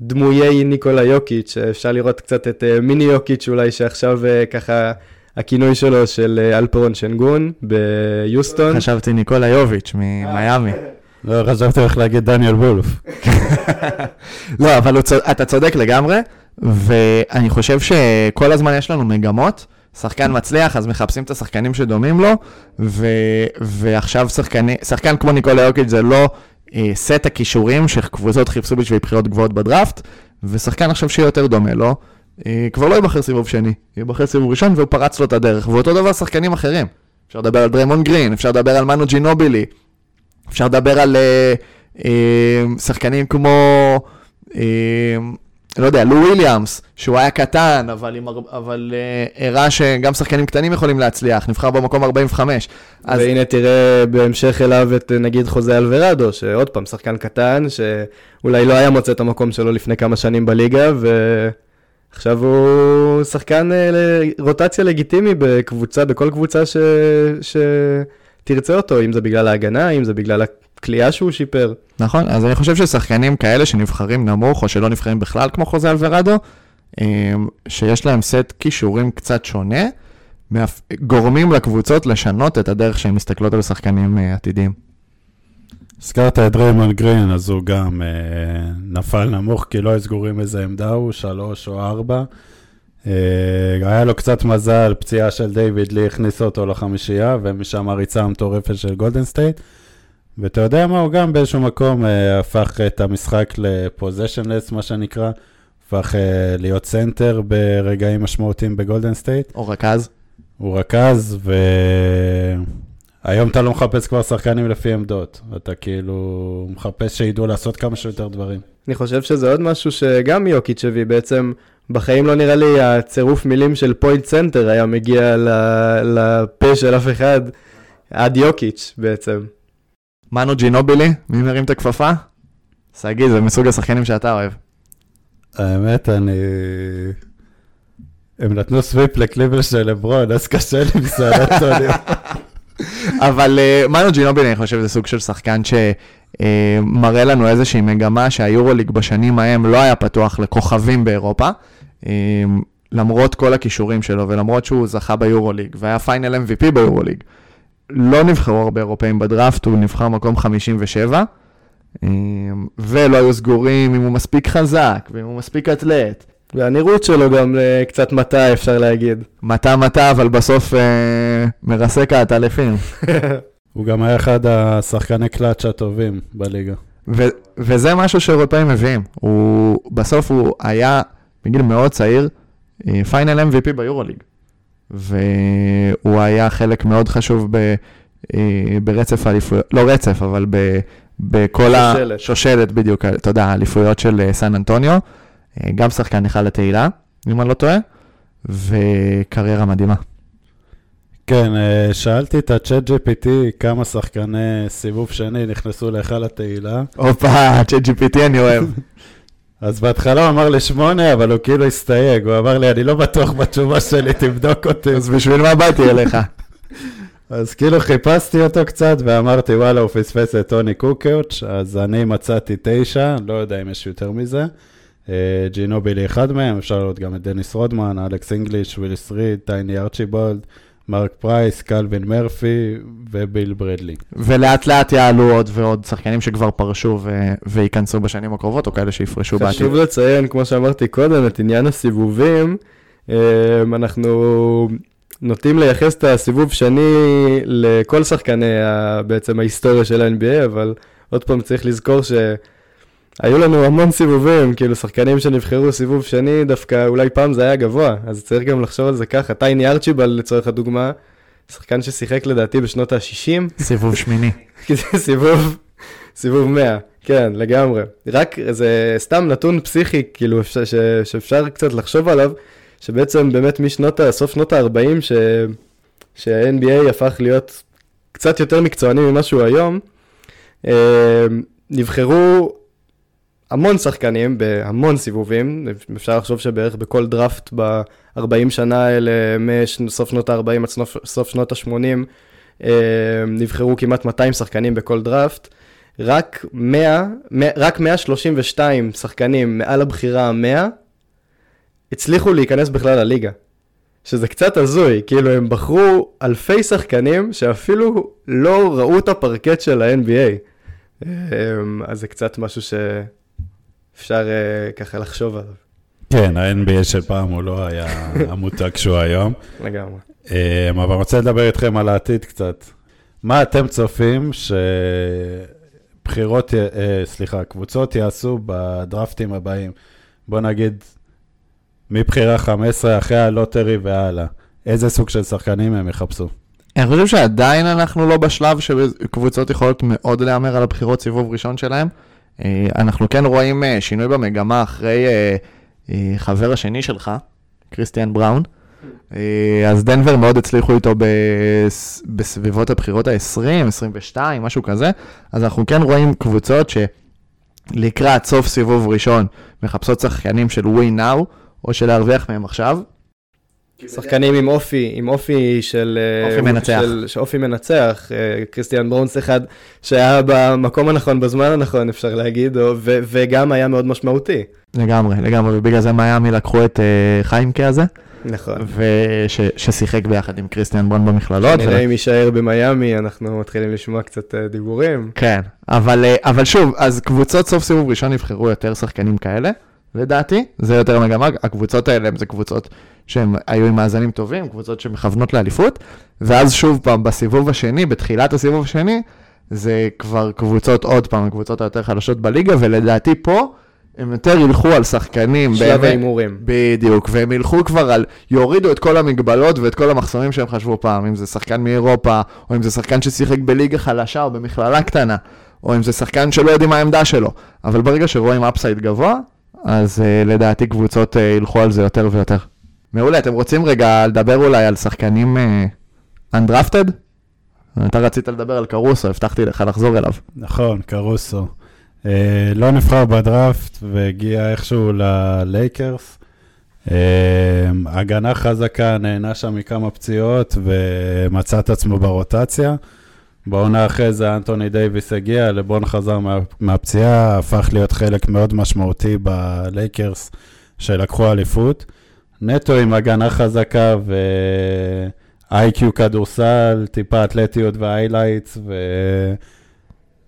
דמויי ניקולה יוקיץ', אפשר לראות קצת את uh, מיני יוקיץ' אולי שעכשיו uh, ככה הכינוי שלו של אלפרון שנגון ביוסטון. חשבתי ניקולה יוביץ' ממיאמי. לא, חשבתי איך להגיד דניאל וולף. לא, אבל. אתה צודק לגמרי, ואני חושב שכל הזמן יש לנו מגמות. שחקן מצליח, אז מחפשים את השחקנים שדומים לו, ו... ועכשיו שחקני... שחקן כמו ניקולה יוקיץ' זה לא סט הכישורים שקבוצות חיפשו בשביל בחירות גבוהות בדראפט, ושחקן עכשיו שיהיה יותר דומה לו, כבר לא ייבחר סיבוב שני, ייבחר סיבוב ראשון והוא פרץ לו את הדרך, ואותו דבר שחקנים אחרים. אפשר לדבר על דריימון גרין, אפשר לדבר על מנו ג'ינובילי, אפשר לדבר על אה, אה, שחקנים כמו, אה, לא יודע, לו וויליאמס, שהוא היה קטן, אבל, אבל אה, הראה שגם שחקנים קטנים יכולים להצליח, נבחר במקום 45. אז... והנה תראה בהמשך אליו את נגיד חוזה אלוורדו, שעוד פעם, שחקן קטן, שאולי לא היה מוצא את המקום שלו לפני כמה שנים בליגה, ועכשיו הוא שחקן רוטציה לגיטימי בקבוצה, בכל קבוצה ש... שתרצה אותו, אם זה בגלל ההגנה, אם זה בגלל הכלייה שהוא שיפר. נכון, אז אני חושב ששחקנים כאלה שנבחרים נמוך, או שלא נבחרים בכלל כמו חוזה אלוורדו, שיש להם סט כישורים קצת שונה, גורמים לקבוצות לשנות את הדרך שהן מסתכלות על שחקנים עתידיים. הזכרת את דריימון גרין, אז הוא גם אה, נפל נמוך, כי לא היו סגורים איזה עמדה הוא, שלוש או ארבע. אה, היה לו קצת מזל, פציעה של דיוויד לי הכניסה אותו לחמישייה, ומשם הריצה המטורפת של גולדן סטייט. ואתה יודע מה, הוא גם באיזשהו מקום אה, הפך את המשחק ל positionless, מה שנקרא, הפך אה, להיות סנטר ברגעים משמעותיים בגולדן סטייט. או רכז. הוא רכז, והיום אתה לא מחפש כבר שחקנים לפי עמדות, אתה כאילו מחפש שידעו לעשות כמה שיותר דברים. אני חושב שזה עוד משהו שגם יוקיץ' הביא בעצם. בחיים לא נראה לי הצירוף מילים של point center היה מגיע ל- לפה של אף אחד, עד יוקיץ' בעצם. מנו ג'ינובילי, מי מרים את הכפפה? שגיא, זה מסוג השחקנים שאתה אוהב. האמת, אני... הם נתנו sweep לקליבלנד של לברון, אז קשה לי עם סן אנטוניו. *laughs* אבל uh, מנו ג'ינובילי, אני חושב, זה סוג של שחקן שמראה uh, לנו איזושהי מגמה שהיורוליג בשנים ההם לא היה פתוח לכוכבים באירופה. למרות כל הכישורים שלו ולמרות שהוא זכה ביורוליג והיה final MVP ביורוליג, לא נבחרו הרבה אירופאים בדראפט, הוא נבחר מקום 57, אה, ולא היו סגורים אם הוא מספיק חזק ואם הוא מספיק אתלט. והנראות שלו גם אה, קצת מטה, אפשר להגיד. מטה מטה, אבל בסוף אה, מרסק העטלפים. *laughs* הוא גם היה אחד השחקני קלאץ' הטובים בליגה. ו- וזה משהו שאירופאים מביאים. הוא, בסוף הוא היה, בגיל מאוד צעיר, פיינל MVP ביורוליג. והוא היה חלק מאוד חשוב ב, אה, ברצף האליפויות, לא רצף, אבל ב, בכל שושלת. השושלת, בדיוק, תודה, האליפויות של אה, סן אנטוניו. אה, גם שחקן אחד לתהילה, אם אני לא טועה, וקריירה מדהימה. כן, אה, שאלתי את ה-chat GPT כמה שחקני סיבוב שני נכנסו להיכל התהילה. הופה, צ'אט GPT אני אוהב. *laughs* אז בהתחלה הוא אמר לי שמונה, אבל הוא כאילו הסתייג, הוא אמר לי, אני לא בטוח בתשובה שלי, תבדוק אותי. אז בשביל מה באתי אליך? *laughs* אז כאילו חיפשתי אותו קצת, ואמרתי, וואלה, הוא פספס את טוני קוקיוץ', אז אני מצאתי תשע, לא יודע אם יש יותר מזה. אה, ג'ינובילי אחד מהם, אפשר לראות גם את דניס רודמן, אלכס אינגליש, וויליס ריד, טייני ארצ'יבולד, מרק פרייס, קלווין מרפי וביל ברדלי. ולאט לאט יעלו עוד ועוד שחקנים שכבר פרשו ו- וייכנסו בשנים הקרובות, או כאלה שיפרשו בעתיד. חשוב לציין, כמו שאמרתי קודם, את עניין הסיבובים. אה, אנחנו נוטים לייחס את הסיבוב שני לכל שחקני בעצם ההיסטוריה של ה-NBA, אבל עוד פעם צריך לזכור שהיו לנו המון סיבובים, כאילו שחקנים שנבחרו סיבוב שני, דווקא אולי פעם זה היה גבוה, אז צריך גם לחשוב על זה ככה. טייני ארצ'יבל לצורך הדוגמה, שחקן ששיחק לדעתי בשנות ה-60, סיבוב שמיני. *laughs* סיבוב, סיבוב 100, כן, לגמרי. רק זה סתם נתון פסיכי, כאילו, אפשר, ש, שאפשר קצת לחשוב עליו, שבעצם באמת משנות, סוף שנות ה-40, ש, שה-NBA הפך להיות קצת יותר מקצועני ממה שהוא היום, אה, נבחרו המון שחקנים בהמון סיבובים, אפשר לחשוב שבערך בכל דראפט ב-40 שנה האלה, מסוף שנות ה-40 עד סוף, שנות ה-80, אה, נבחרו כמעט 200 שחקנים בכל דראפט. רק 100, 100, רק 132 שחקנים מעל הבחירה ה-100 הצליחו להיכנס בכלל לליגה. שזה קצת הזוי, כאילו הם בחרו אלפי שחקנים שאפילו לא ראו את הפרקט של ה-NBA. אה, אז זה קצת משהו שאפשר אה, ככה לחשוב עליו, כן, ה-NBA של פעם הוא לא היה *laughs* המותג שהוא היום. לגמרי. אה, אבל אני רוצה לדבר איתכם על העתיד קצת. מה אתם צופים שבחירות, אה, סליחה, קבוצות יעשו בדרפטים הבאים? בוא נגיד, מבחירה 15 אחרי הלוטרי והלאה. איזה סוג של שחקנים הם יחפשו? אני חושב שעדיין אנחנו לא בשלב שקבוצות יכולות מאוד להמר על הבחירות סיבוב ראשון שלהם. אה, אנחנו כן רואים אה, שינוי במגמה אחרי אה, חבר השני שלך, קריסטיאן בראון. אז דנבר מאוד הצליחו איתו בס- בסביבות הבחירות ה-20, 22, משהו כזה. אז אנחנו כן רואים קבוצות שלקראת סוף סיבוב ראשון מחפשות שחקנים של win now, או של להרוויח מהם עכשיו. שחקנים עם אופי, עם אופי של... אה, אופי מנצח. של, אופי מנצח. אה, קריסטיאן ברונס אחד שהיה במקום הנכון, בזמן הנכון, אפשר להגיד, ו, וגם היה מאוד משמעותי. לגמרי, לגמרי, ובגלל זה מיאמי לקחו את uh, חיימקה הזה, נכון. וששיחק ביחד עם קריסטיאן ברון במכללות. נראה אם יישאר במיאמי, אנחנו מתחילים לשמוע קצת אה, דיבורים. כן, אבל, אה, אבל שוב, אז קבוצות סוף סיבוב ראשון יבחרו יותר שחקנים כאלה, לדעתי, זה יותר מגמה, הקבוצות האלה זה קבוצות שהן היו עם מאזנים טובים, קבוצות שמכוונות לאליפות, ואז שוב פעם, בסיבוב השני, בתחילת הסיבוב השני, זה כבר קבוצות, עוד פעם, הקבוצות היותר חלשות בליגה, ולדעתי פה, הם יותר ילכו על שחקנים. שלב ההימורים. בדיוק, והם ילכו כבר על, יורידו את כל המגבלות ואת כל המחסומים שהם חשבו פעם, אם זה שחקן מאירופה, או אם זה שחקן ששיחק בליגה חלשה או במכללה קטנה, או אם זה שחקן שלא יודעים מה העמדה שלו. אבל ברגע שרואים אפסייד גבוה, אז uh, לדעתי קבוצות uh, ילכו על זה יותר ויותר. מעולה, אתם רוצים רגע לדבר אולי על שחקנים uh, undrafted? אתה רצית לדבר על קרוסו, הבטחתי לך לחזור אליו. נכון, קרוסו. אה, לא נבחר בדראפט והגיע איכשהו ללייקרס. אה, הגנה חזקה, נהנה שם מכמה פציעות ומצא את עצמו ברוטציה. בעונה אחרי זה אנטוני דייוויס הגיע, לברון חזר מה, מהפציעה, הפך להיות חלק מאוד משמעותי בלייקרס שלקחו אליפות. נטו עם הגנה חזקה ו-IQ כדורסל, טיפה אתלטיות ו highlights, ו...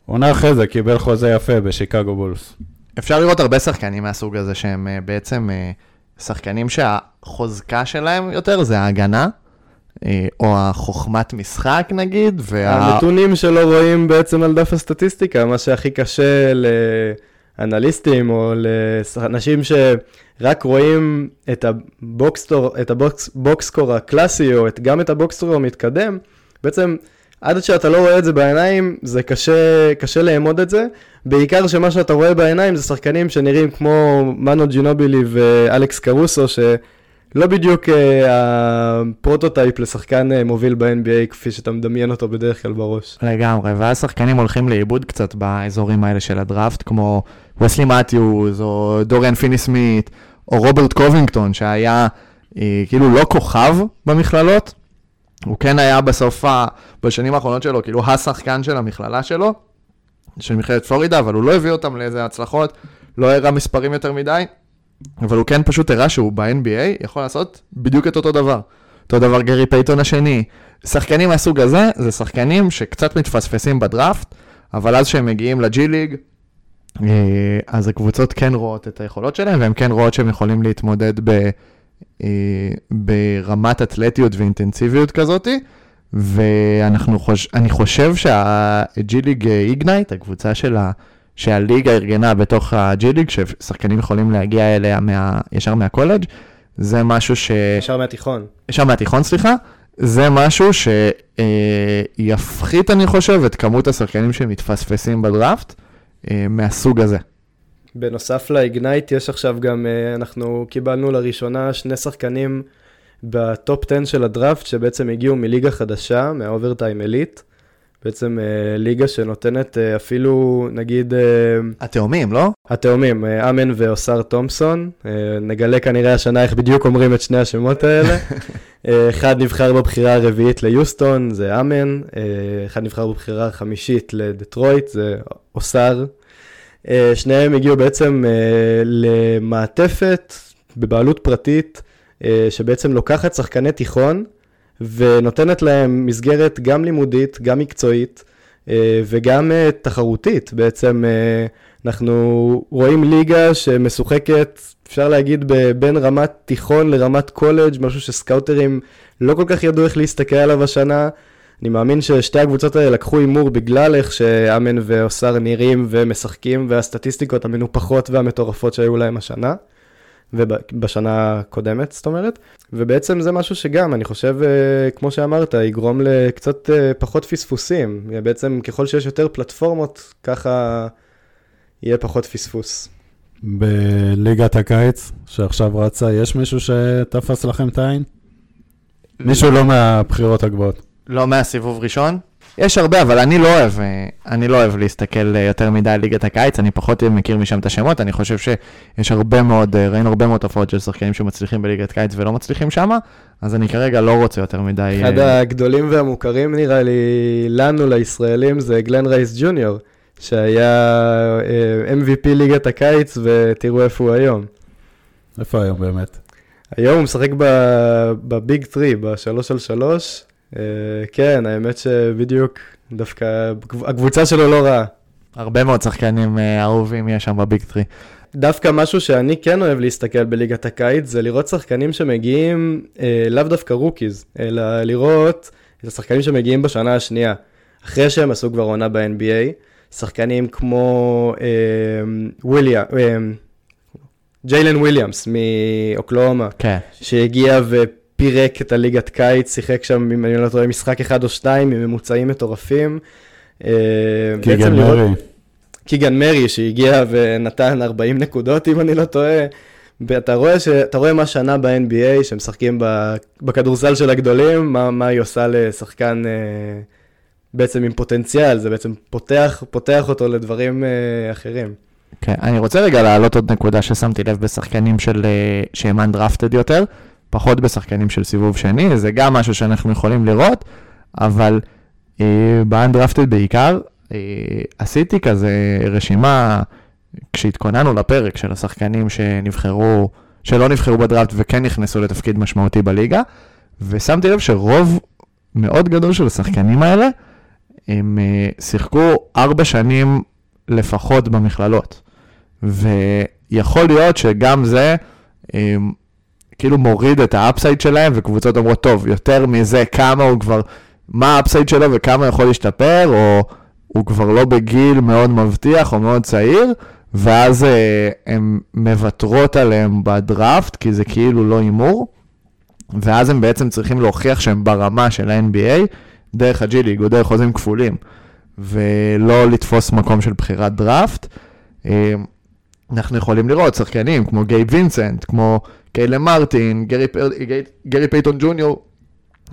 עונה אחרי זה קיבל חוזה יפה בשיקגו בולס. אפשר לראות הרבה שחקנים מהסוג הזה שהם אה, בעצם אה, שחקנים שהחוזקה שלהם יותר זה ההגנה, או החוכמת משחק נגיד, וה... הנתונים שלא רואים בעצם על דף הסטטיסטיקה, מה שהכי קשה לאנליסטים או לאנשים שרק רואים את הבוקסקור הקלאסי או את, גם את הבוקסקור המתקדם, בעצם עד שאתה לא רואה את זה בעיניים, זה קשה, קשה לאמוד את זה. בעיקר שמה שאתה רואה בעיניים זה שחקנים שנראים כמו מנו ג'ינובילי ואלכס קרוסו, שלא בדיוק אה, ה prototype לשחקן אה, מוביל ב-NBA כפי שאתה מדמיין אותו בדרך כלל בראש. לגמרי, ואז שחקנים הולכים לאיבוד קצת באזורים האלה של הדראפט, כמו וסלי מתיוז, או דוריאן פיני סמית, או רוברט קובינגטון, שהיה אה, כאילו לא כוכב במכללות, הוא כן היה בסוף, בשנים האחרונות שלו, כאילו השחקן של המכללה שלו, של מכללת פלורידה, אבל הוא לא הביא אותם לאיזה הצלחות, לא הראה מספרים יותר מדי, אבל הוא כן פשוט הראה שהוא ב-NBA יכול לעשות בדיוק את אותו דבר. אותו דבר גרי פייטון השני. שחקנים מהסוג הזה, זה שחקנים שקצת מתפספסים בדראפט, אבל אז שהם מגיעים לג'י ליג, אה, אז הקבוצות כן רואות את היכולות שלהם, והן כן רואות שהם יכולים להתמודד ב, אה, ברמת אתלטיות ואינטנסיביות כזאתי, ואנחנו חוש... חושב שהג'י ליג איגנייט, הקבוצה של ה... שהליגה ארגנה בתוך הג'י ליג, ששחקנים יכולים להגיע אליה מה... ישר מהקולג', זה משהו ש... ישר מהתיכון. ישר מהתיכון, סליחה, זה משהו שיפחית, אני חושב, את כמות השחקנים שמתפספסים בדראפט אה, מהסוג הזה. בנוסף לאיגנייט, יש עכשיו גם, אה, אנחנו קיבלנו לראשונה שני שחקנים בטופ 10 של הדראפט, שבעצם הגיעו מליגה חדשה, מהאוברטיים אליט. בעצם אה, ליגה שנותנת אה, אפילו, נגיד, אה, התאומים, לא? התאומים, אה, אמן ואוסר תומפסון. אה, נגלה כנראה השנה איך בדיוק אומרים את שני השמות האלה. *laughs* אה, אחד נבחר בבחירה הרביעית ליוסטון, זה אמן. אה, אחד נבחר בבחירה החמישית לדטרויט, זה אוסר. אה, שניהם הגיעו בעצם אה, למעטפת בבעלות פרטית, אה, שבעצם לוקחת שחקני תיכון ונותנת להם מסגרת גם לימודית, גם מקצועית אה, וגם אה, תחרותית. בעצם אה, אנחנו רואים ליגה שמשוחקת, אפשר להגיד, בין רמת תיכון לרמת קולג', משהו שסקאוטרים לא כל כך ידעו איך להסתכל עליו השנה. אני מאמין ששתי הקבוצות האלה לקחו הימור בגלל איך שאמן ואוסר נראים ומשחקים, והסטטיסטיקות המנופחות והמטורפות שהיו להם השנה, ובשנה הקודמת, זאת אומרת. ובעצם זה משהו שגם, אני חושב, אה, כמו שאמרת, יגרום לקצת אה, פחות פספוסים. בעצם ככל שיש יותר פלטפורמות, ככה יהיה פחות פספוס. בליגת הקיץ, שעכשיו רצה, יש מישהו שתפס לכם את העין? מישהו לא מהבחירות הגבוהות. לא מהסיבוב ראשון. יש הרבה, אבל אני לא אוהב, אה, אני לא אוהב להסתכל אה, יותר מדי על ליגת הקיץ, אני פחות מכיר משם את השמות, אני חושב שיש הרבה מאוד, אה, ראינו הרבה מאוד תופעות של שחקנים שמצליחים בליגת קיץ ולא מצליחים שם, אז אני כרגע לא רוצה יותר מדי... אחד הגדולים והמוכרים נראה לי לנו, לישראלים, זה גלן רייס ג'וניור, שהיה MVP ליגת הקיץ, ותראו איפה הוא היום. איפה היום באמת? היום הוא משחק ב- בביג 3, בשלוש על שלוש. אה, כן, האמת שבדיוק, דווקא הקבוצה שלו לא רעה. הרבה מאוד שחקנים אה, אהובים יש שם בביג טרי. דווקא משהו שאני כן אוהב להסתכל בליגת הקיץ, זה לראות שחקנים שמגיעים אה, לאו דווקא rookies, אלא לראות את השחקנים שמגיעים בשנה השנייה, אחרי שהם עשו כבר עונה ב-NBA, שחקנים כמו אה, וויליאם, אה, ג'יילן וויליאמס מאוקלאומה, כן. שהגיע ופירק את הליגת קיץ, שיחק שם, אם אני לא טועה, משחק אחד או שתיים עם ממוצעים מטורפים. אה, קיגן מרי. קיגן מרי שהגיע ונתן 40 נקודות אם אני לא טועה. ואתה רואה, ש... רואה מה שנה ב-NBA שמשחקים. בכדורסל של הגדולים, מה, מה היא עושה לשחקן אה, בעצם עם פוטנציאל, זה בעצם פותח, פותח אותו לדברים אה, אחרים. כן, אני רוצה רגע להעלות עוד נקודה ששמתי לב בשחקנים של, שהם undrafted יותר, פחות בשחקנים של סיבוב שני, זה גם משהו שאנחנו יכולים לראות, אבל אה, ב-undrafted בעיקר, אה, עשיתי כזה רשימה, כשהתכוננו לפרק של השחקנים שנבחרו, שלא נבחרו בדראפט וכן נכנסו לתפקיד משמעותי בליגה, ושמתי לב שרוב מאוד גדול של השחקנים האלה, הם אה, שיחקו ארבע שנים לפחות במכללות. ויכול להיות שגם זה אה, כאילו מוריד את ה upside שלהם, וקבוצות אומרות, טוב, יותר מזה, כמה הוא כבר, מה ה upside שלו וכמה יכול להשתפר, או הוא כבר לא בגיל מאוד מבטיח או מאוד צעיר, ואז אה, הן מוותרות עליהם בדראפט, כי זה כאילו לא הימור, ואז הם בעצם צריכים להוכיח שהם ברמה של ה-NBA, דרך הג'י ליג חוזים כפולים, ולא לתפוס מקום של בחירת דראפט. אה, אנחנו יכולים לראות שחקנים כמו גייב וינסנט, כמו קיילב מרטין, גרי. גרי... גרי פייטון ג'וניור,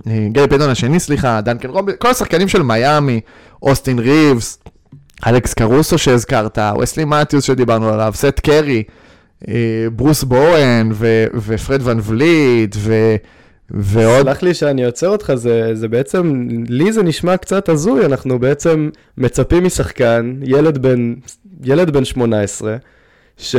אה, גרי פייטון השני, סליחה, דנקן רובי, כל השחקנים של מיאמי, אוסטין ריבס, אלכס קרוסו שהזכרת, וסלי מתיוס שדיברנו עליו, סת' קרי, אה, ברוס בואן ו... ופרד ון וליט ו... ועוד... סלח לי שאני עוצר אותך, זה, זה בעצם, לי זה נשמע קצת הזוי, אנחנו בעצם מצפים משחקן, ילד בן, ילד בן 18, ש...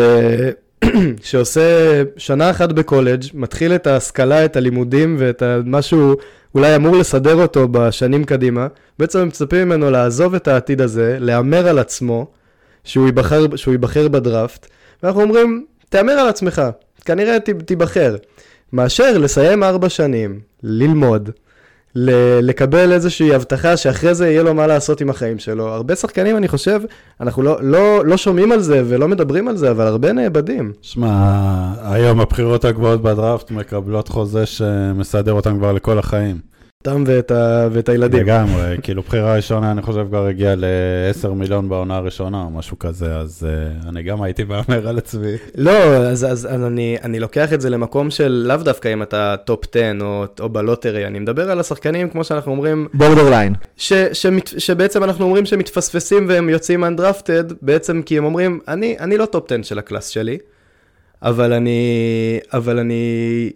*clears throat* שעושה שנה אחת בקולג', מתחיל את ההשכלה, את הלימודים ואת מה שהוא אולי אמור לסדר אותו בשנים קדימה, בעצם הם מצפים ממנו לעזוב את העתיד הזה, להמר על עצמו, שהוא ייבחר, שהוא ייבחר בדראפט, ואנחנו אומרים, תהמר על עצמך, כנראה ת, תיבחר. מאשר לסיים ארבע שנים, ללמוד, לקבל איזושהי הבטחה שאחרי זה יהיה לו מה לעשות עם החיים שלו. הרבה שחקנים, אני חושב, אנחנו לא, לא, לא שומעים על זה ולא מדברים על זה, אבל הרבה נאבדים. שמע, היום הבחירות הגבוהות בדראפט מקבלות חוזה שמסדר אותם כבר לכל החיים. אותם ואת, ה, ואת הילדים. לגמרי, כאילו בחירה ראשונה, אני חושב כבר הגיעה ל-10 מיליון בעונה הראשונה או משהו כזה, אז אה, אני גם הייתי מהמר על עצמי. לא, אז, אז אני, אני לוקח את זה למקום של לאו דווקא אם אתה טופ 10 או, או ב lottery, אני מדבר על השחקנים, כמו שאנחנו אומרים, borderline. ש, שמת, שבעצם אנחנו אומרים שהם מתפספסים והם יוצאים undrafted, בעצם כי הם אומרים, אני, אני לא טופ 10 של ה class שלי, אבל אני, אבל אני,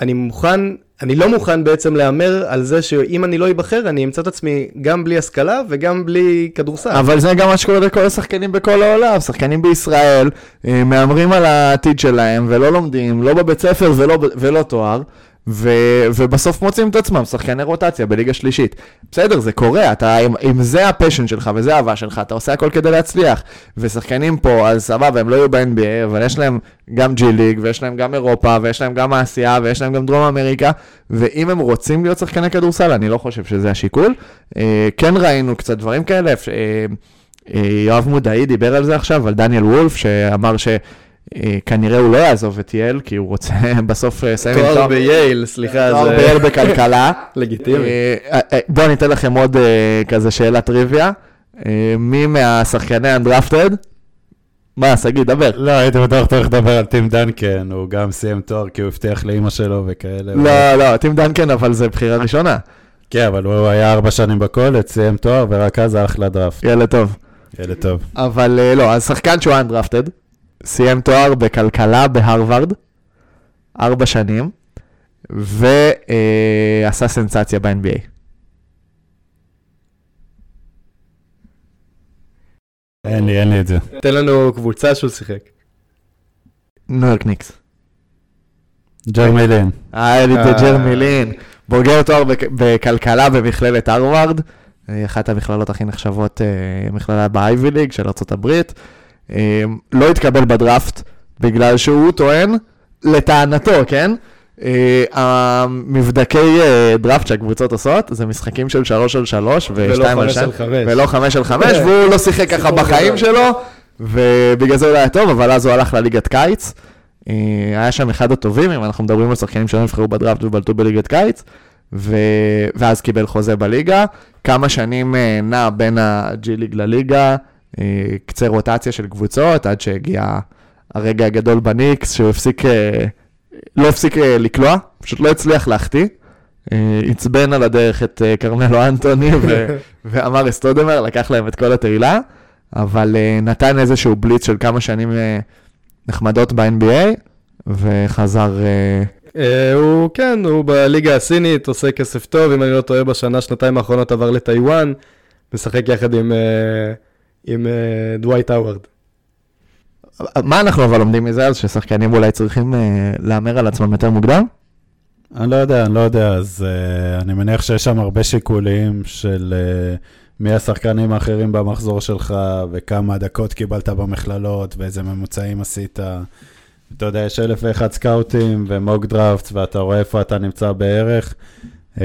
אני מוכן, אני לא מוכן בעצם להמר על זה שאם אני לא אבחר, אני אמצא את עצמי גם בלי השכלה וגם בלי כדורסל. אבל זה גם מה שקורה לכל השחקנים בכל העולם. שחקנים בישראל אה, מהמרים על העתיד שלהם ולא לומדים, לא בבית ספר ולא, ולא תואר, ו, ובסוף מוצאים את עצמם שחקני רוטציה בליגה שלישית. בסדר, זה קורה, אתה, אם, אם זה הפשן שלך וזה האהבה שלך, אתה עושה הכל כדי להצליח. ושחקנים פה, אז סבבה, הם לא יהיו ב-NBA, אבל יש להם גם ג'י ליג, ויש להם גם אירופה, ויש להם גם אסיה, ויש להם גם דרום אמריקה, ואם הם רוצים להיות שחקני כדורסל, אני לא חושב שזה השיקול. אה, כן ראינו קצת דברים כאלה, אה, אה, יואב מודעי דיבר על זה עכשיו, על דניאל וולף, שאמר שכנראה הוא לא יעזוב את ייל, כי הוא רוצה *laughs* בסוף אה, לסיים עם תואר בייל, סליחה, תואר בייל בכלכלה. *laughs* לגיטימי. אה, אה, בואו אני אתן לכם עוד אה, כזה שאלת טריוויה. אה, מי מהשחקני undrafted? מה, שגיא, דבר. לא, הייתי בטוח הולך לדבר על טים דנקן, הוא גם סיים תואר כי הוא הבטיח לאימא שלו וכאלה. לא, לא, טים דנקן, אבל זה בחירה ראשונה. כן, אבל הוא היה ארבע שנים בקולג', סיים תואר, ורק אז הלך לדראפט. ילד טוב. ילד טוב. אבל אה, לא, אז שחקן שהוא אנדרפטד, סיים תואר בכלכלה בהרווארד, ארבע שנים, ועשה סנסציה ב-NBA. אין לי, אין לי את זה. תן לנו קבוצה שהוא שיחק. ניו יורק ניקס. ג'רמי לין. היה לי את אה. ג'רמי לין, בוגר תואר בק- בכלכלה במכללת הרווארד, אה, אחת המכללות הכי נחשבות, אה, מכללה באייבי ליג של ארה"ב. אה, לא התקבל בדראפט, בגלל שהוא טוען, לטענתו, כן? אה, המבדקי אה, דראפט שהקבוצות עושות, זה משחקים של 3 על 3 ו-2 ולא על חמש 2, על חמש. ולא 5 על 5, והוא לא שיחק ככה בחיים. שלו, ובגלל זה הוא לא היה טוב, אבל אז הוא הלך לליגת קיץ. אה, היה שם אחד הטובים, אם אנחנו מדברים על שחקנים שלא נבחרו בדראפט ובלטו בליגת קיץ, ו... ואז קיבל חוזה בליגה. כמה שנים נע בין הג'י ליג לליגה, קצה רוטציה של קבוצות, עד שהגיע הרגע הגדול בניקס, שהוא הפסיק, אה, לא הפסיק אה, לקלוע, פשוט לא הצליח להחטיא. אה, עצבן על הדרך את אה, כרמלו אנטוני ו- *laughs* ואמר אסטודמר, לקח להם את כל התהילה, אבל אה, נתן איזשהו בליץ של כמה שנים אה, נחמדות ב-NBA, וחזר... אה, אה, הוא, כן, הוא בליגה הסינית, עושה כסף טוב, אם אני לא טועה, בשנה, שנתיים האחרונות עבר לטיוואן, משחק יחד עם, אה, עם אה, דווייט האווארד. מה אנחנו אבל לומדים מזה אז, ששחקנים אולי צריכים אה, להמר על עצמם יותר מוקדם? אני לא יודע, אני לא יודע, אז uh, אני מניח שיש שם הרבה שיקולים של uh, מי השחקנים האחרים במחזור שלך, וכמה דקות קיבלת במכללות, ואיזה ממוצעים עשית. אתה יודע, יש אלף ואחד סקאוטים ומוק דראפט, ואתה רואה איפה אתה נמצא בערך, uh,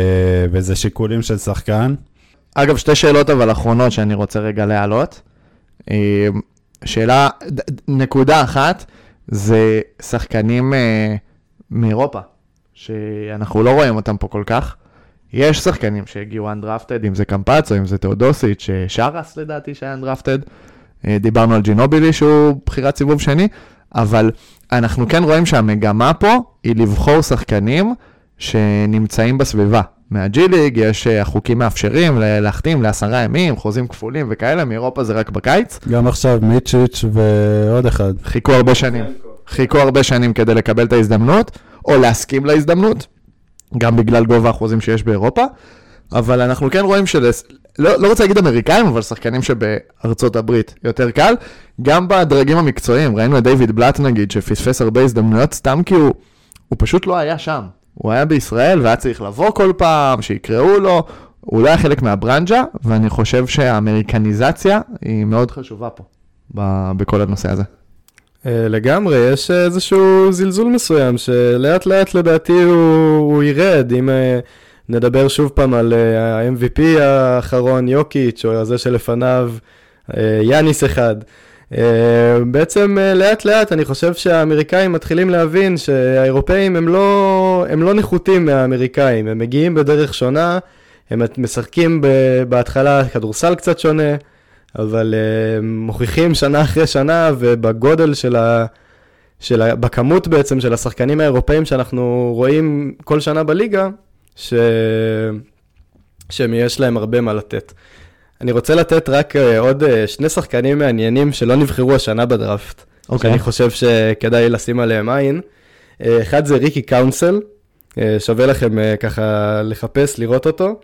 וזה שיקולים של שחקן. אגב, שתי שאלות אבל אחרונות שאני רוצה רגע להעלות. אה, שאלה, נקודה אחת, זה שחקנים אה, מאירופה, שאנחנו לא רואים אותם פה כל כך. יש שחקנים שהגיעו undrafted, אם זה קמפצו, אם זה תאודוסיץ', אה, שרס לדעתי שהיה undrafted. אה, דיברנו על ג'ינובילי שהוא בחירת סיבוב שני, אבל אנחנו כן רואים שהמגמה פה היא לבחור שחקנים שנמצאים בסביבה. מהג'י ליג יש אה, החוקים מאפשרים ל- להחתים לעשרה ימים, חוזים כפולים וכאלה, מאירופה זה רק בקיץ. גם עכשיו מיצ'יץ' ועוד אחד. חיכו הרבה שנים. חיכו הרבה שנים כדי לקבל את ההזדמנות, או להסכים להזדמנות, גם בגלל גובה החוזים שיש באירופה, אבל אנחנו כן רואים של... לא, לא רוצה להגיד אמריקאים, אבל שחקנים שבארצות הברית יותר קל. גם בדרגים המקצועיים, ראינו את דיוויד בלאט נגיד, שפספס הרבה הזדמנויות סתם כי הוא, הוא פשוט לא היה שם. הוא היה בישראל והיה צריך לבוא כל פעם, שיקראו לו, הוא לא היה חלק מהברנג'ה, ואני חושב שהאמריקניזציה היא מאוד חשובה פה, ב- בכל הנושא הזה. אה, לגמרי, יש איזשהו זלזול מסוים, שלאט לאט לדעתי הוא, הוא ירד, אם אה, נדבר שוב פעם על אה, ה-MVP האחרון, יוקיץ', או זה שלפניו, יאניס אחד. אה, בעצם אה, לאט לאט אני חושב שהאמריקאים מתחילים להבין שהאירופאים הם לא, הם לא נחותים מהאמריקאים, הם מגיעים בדרך שונה, הם משחקים בהתחלה כדורסל קצת שונה, אבל uh, מוכיחים שנה אחרי שנה, ובגודל של ה... של ה... בכמות בעצם של השחקנים האירופאים שאנחנו רואים כל שנה בליגה, ש... שיש להם הרבה מה לתת. אני רוצה לתת רק uh, עוד uh, שני שחקנים מעניינים שלא נבחרו השנה בדראפט, אוקיי. שאני חושב שכדאי לשים עליהם עין. Uh, אחד זה ריקי קאונסל, שווה לכם ככה לחפש, לראות אותו.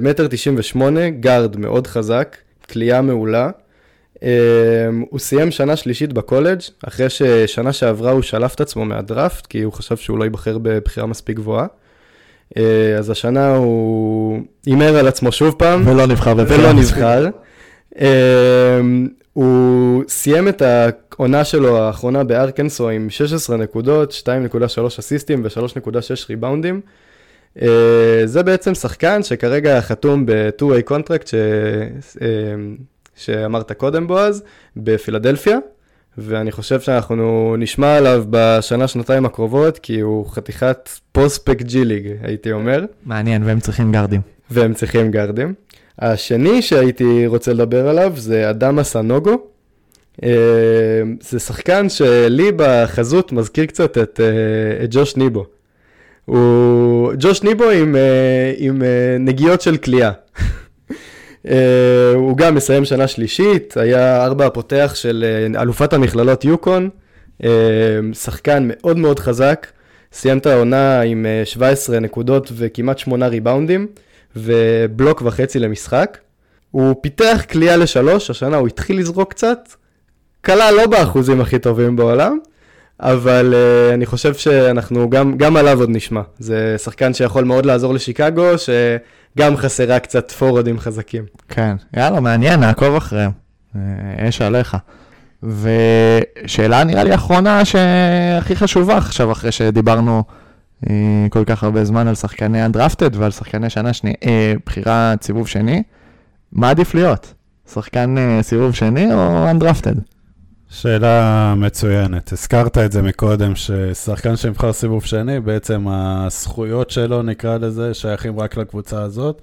מטר תשעים ושמונה, גארד מאוד חזק, כליאה מעולה. הוא סיים שנה שלישית בקולג', אחרי ששנה שעברה הוא שלף את עצמו מהדראפט, כי הוא חשב שהוא לא ייבחר בבחירה מספיק גבוהה. Uh, אז השנה הוא הימר על עצמו שוב פעם, ולא נבחר. ולא נבחר. Um, הוא סיים את העונה שלו האחרונה בארקנסו עם 16 נקודות, 2.3 אסיסטים ו-3.6 ריבאונדים. Uh, זה בעצם שחקן שכרגע חתום ב-2-way contract ש... שאמרת קודם בועז, בפילדלפיה, ואני חושב שאנחנו נשמע עליו בשנה, שנתיים הקרובות, כי הוא חתיכת פוספק ג'י ליג, הייתי אומר. מעניין, והם צריכים גארדים. והם צריכים גארדים. השני שהייתי רוצה לדבר עליו זה אדמה סנוגו. אה, זה שחקן שלי בחזות מזכיר קצת את, אה, את ג'וש ניבו. הוא ג'וש ניבו עם, אה, עם נגיעות של כליאה. *laughs* אה, הוא גם מסיים שנה שלישית, היה ארבע הפותח של אה, אלופת המכללות יוקון, אה, שחקן מאוד מאוד חזק, סיים את העונה עם אה, 17 נקודות וכמעט 8 ריבאונדים, ובלוק וחצי למשחק. הוא פיתח כליאה לשלוש, השנה הוא התחיל לזרוק קצת, קלה לא באחוזים הכי טובים בעולם, אבל uh, אני חושב שאנחנו גם, גם עליו עוד נשמע. זה שחקן שיכול מאוד לעזור לשיקגו, שגם חסרה קצת פורורדים חזקים. כן, יאללה, מעניין, נעקוב אחריהם. אה, אש עליך. ושאלה נראה לי אחרונה שהכי חשובה עכשיו, אחרי שדיברנו אה, כל כך הרבה זמן על שחקני הדרפטד ועל שחקני שנה שנייה, אה, בחירה סיבוב שני, מה עדיף להיות? שחקן סיבוב שני או אנדרפטד? שאלה מצוינת. הזכרת את זה מקודם, ששחקן שנבחר סיבוב שני, בעצם הזכויות שלו, נקרא לזה, שייכים רק לקבוצה הזאת,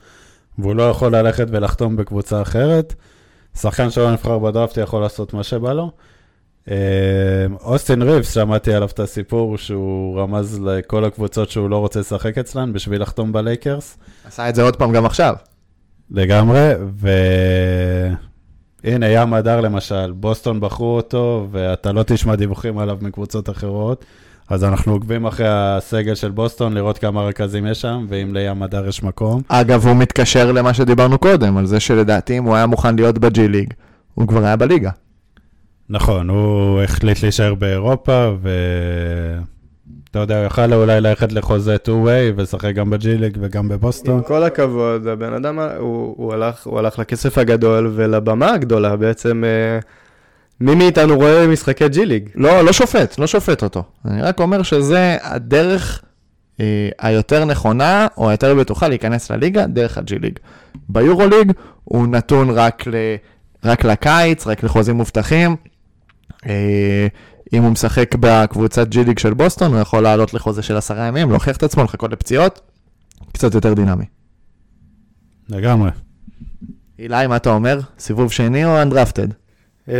והוא לא יכול ללכת ולחתום בקבוצה אחרת. שחקן שלא נבחר בדראפט יכול לעשות מה שבא לו. אה, אוסטין ריבס, שמעתי עליו את הסיפור שהוא רמז לכל הקבוצות שהוא לא רוצה לשחק אצלן בשביל לחתום בלייקרס. עשה את זה עוד פעם גם עכשיו. לגמרי, והנה ים הדר למשל, בוסטון בחרו אותו, ואתה לא תשמע דיווחים עליו מקבוצות אחרות, אז אנחנו עוקבים אחרי הסגל של בוסטון, לראות כמה רכזים יש שם, ואם לים הדר יש מקום. אגב, הוא מתקשר למה שדיברנו קודם, על זה שלדעתי אם הוא היה מוכן להיות בג'י ליג, הוא כבר היה בליגה. נכון, הוא החליט להישאר באירופה, ואתה יודע, הוא יכל אולי ללכת לחוזה 2-way ולשחק גם בג'י ליג וגם בבוסטון. עם כל הכבוד, הבן אדם, הוא, הוא, הלך, הוא הלך לכסף הגדול ולבמה הגדולה בעצם. אה, מי מאיתנו רואה משחקי ג'י ליג? לא, לא שופט, לא שופט אותו. אני רק אומר שזה הדרך אה, היותר נכונה, או היותר בטוחה להיכנס לליגה, דרך הג'י ליג. ביורו ליג הוא נתון רק, ל, רק לקיץ, רק לחוזים מובטחים. אה, אם הוא משחק בקבוצת ג'י ליג של בוסטון, הוא יכול לעלות לחוזה של עשרה ימים, להוכיח את עצמו, לחכות לפציעות, קצת יותר דינמי. לגמרי. עילי, מה אתה אומר? סיבוב שני או undrafted? אמ,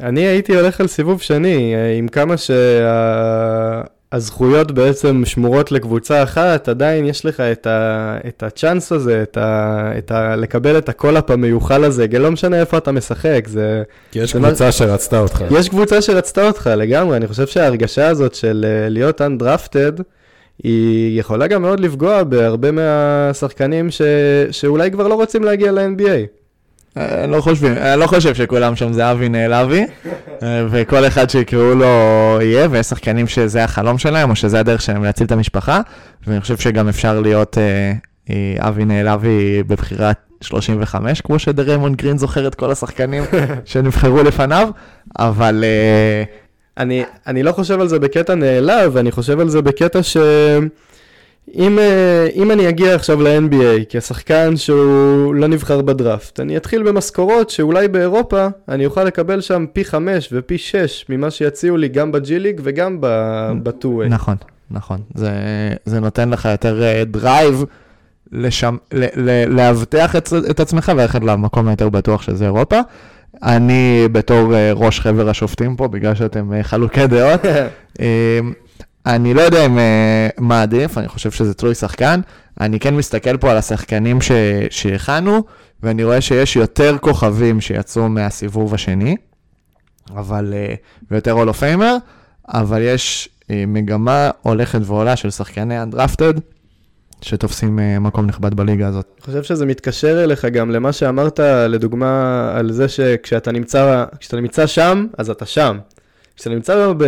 אני הייתי הולך על סיבוב שני, אה, עם כמה שהזכויות בעצם שמורות לקבוצה אחת, עדיין יש לך את, ה, את הצ'אנס הזה, את ה, את ה, לקבל את ה call-up המיוחל הזה, לא משנה איפה אתה משחק, זה... כי יש זה קבוצה מה- שרצתה אותך. יש קבוצה שרצתה אותך לגמרי, אני חושב שההרגשה הזאת של אה, להיות undrafted, היא יכולה גם מאוד לפגוע בהרבה מהשחקנים ש... שאולי כבר לא רוצים להגיע ל-NBA. אה, לא חושבים, אני לא חושב שכולם שם זה אבי נעלבי, אה, וכל אחד שיקראו לו יהיה, ויש שחקנים שזה החלום שלהם, או שזה הדרך שלהם להציל את המשפחה, ואני חושב שגם אפשר להיות אה, אה, אבי נעלבי בבחירת 35, כמו שדריימון גרין זוכר את כל השחקנים *laughs* שנבחרו לפניו, אבל אה, אני, אני לא חושב על זה בקטע נעלב, אני חושב על זה בקטע ש... אם, אה, אם אני אגיע עכשיו ל-NBA כשחקן שהוא לא נבחר בדראפט, אני אתחיל במשכורות שאולי באירופה אני אוכל לקבל שם פי 5 ופי 6 ממה שיציעו לי גם בג'י ליג וגם ב-2-way. נכון, נכון. זה, זה נותן לך יותר אה, drive לשם, ל, ל, לאבטח את, את עצמך וללכת למקום היותר בטוח שזה אירופה. אני בתור אה, ראש חבר השופטים פה, בגלל שאתם אה, חלוקי דעות, *laughs* אה, אני לא יודע אם אה, מה עדיף, אני חושב שזה תלוי שחקן. אני כן מסתכל פה על השחקנים ש- שהכנו, ואני רואה שיש יותר כוכבים שיצאו מהסיבוב השני, אבל, אה, ויותר הולו פיימר, אבל יש אה, מגמה הולכת ועולה של שחקני אנדרפטד, שתופסים מקום נכבד בליגה הזאת. אני חושב שזה מתקשר אליך גם למה שאמרת, לדוגמה, על זה שכשאתה נמצא, נמצא שם, אז אתה שם. כשאתה נמצא, ב...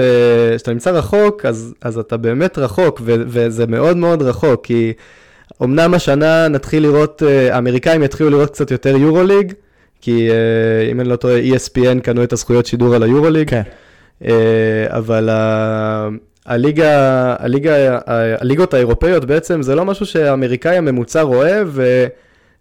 כשאתה נמצא רחוק, אז, אז אתה באמת רחוק, ו... וזה מאוד מאוד רחוק, כי אמנם השנה נתחיל לראות, אה, האמריקאים יתחילו לראות קצת יותר יורוליג, כי אה, אם אני לא טועה, ESPN קנו את הזכויות שידור על היורוליג. כן. אה, אבל ה- הליגה, הליגה, הליגות האירופאיות בעצם זה לא משהו שהאמריקאי הממוצע רואה,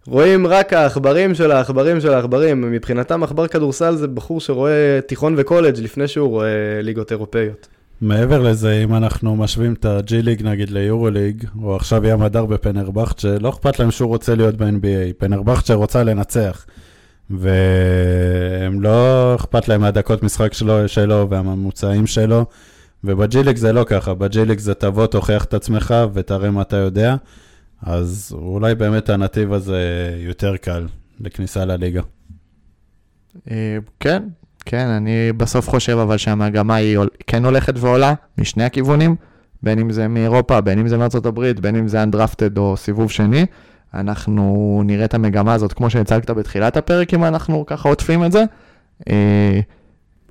ורואים רק העכברים של העכברים של העכברים. מבחינתם עכבר כדורסל זה בחור שרואה תיכון וקולג' לפני שהוא רואה ליגות אירופאיות. מעבר לזה, אם אנחנו משווים את הג'י ליג נגיד ליורו ליג, או עכשיו ים הדר בפנרבכצ'ה, לא אכפת להם שהוא רוצה להיות ב-NBA. פנרבכצ'ה רוצה לנצח. והם לא אכפת להם מהדקות משחק שלו, שלו והממוצעים שלו. ובג'י ליג זה לא ככה, בג'י ליג זה תבוא, תוכיח את עצמך ותראה מה אתה יודע. אז אולי באמת הנתיב הזה יותר קל לכניסה לליגה. אה, כן, כן, אני בסוף חושב אבל שהמגמה היא כן הולכת ועולה משני הכיוונים, בין אם זה מאירופה, בין אם זה מארצות הברית, בין אם זה אנדרפטד או סיבוב שני. אנחנו נראה את המגמה הזאת כמו שהצגת בתחילת הפרק, אם אנחנו ככה עוטפים את זה. אה,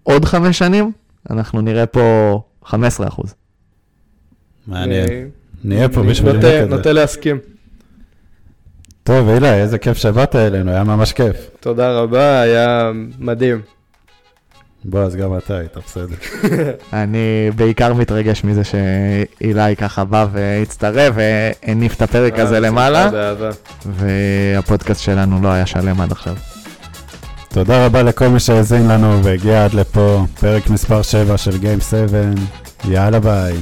עוד חמש שנים, אנחנו נראה פה 15 אחוז. מעניין. נהיה פה בשביל לראות את זה. נוטה להסכים. טוב, אילי, איזה כיף שבאת אלינו, היה ממש כיף. תודה רבה, היה מדהים. בועז, גם אתה היית בסדר. *laughs* אני בעיקר מתרגש מזה שאילי ככה בא והצטרף והניף את הפרק הזה אה, למעלה, בשמחה, באהבה. והפודקאסט שלנו לא היה שלם עד עכשיו. תודה רבה לכל מי שהאזין לנו והגיע עד לפה, פרק מספר 7 של Game 7, יאללה ביי.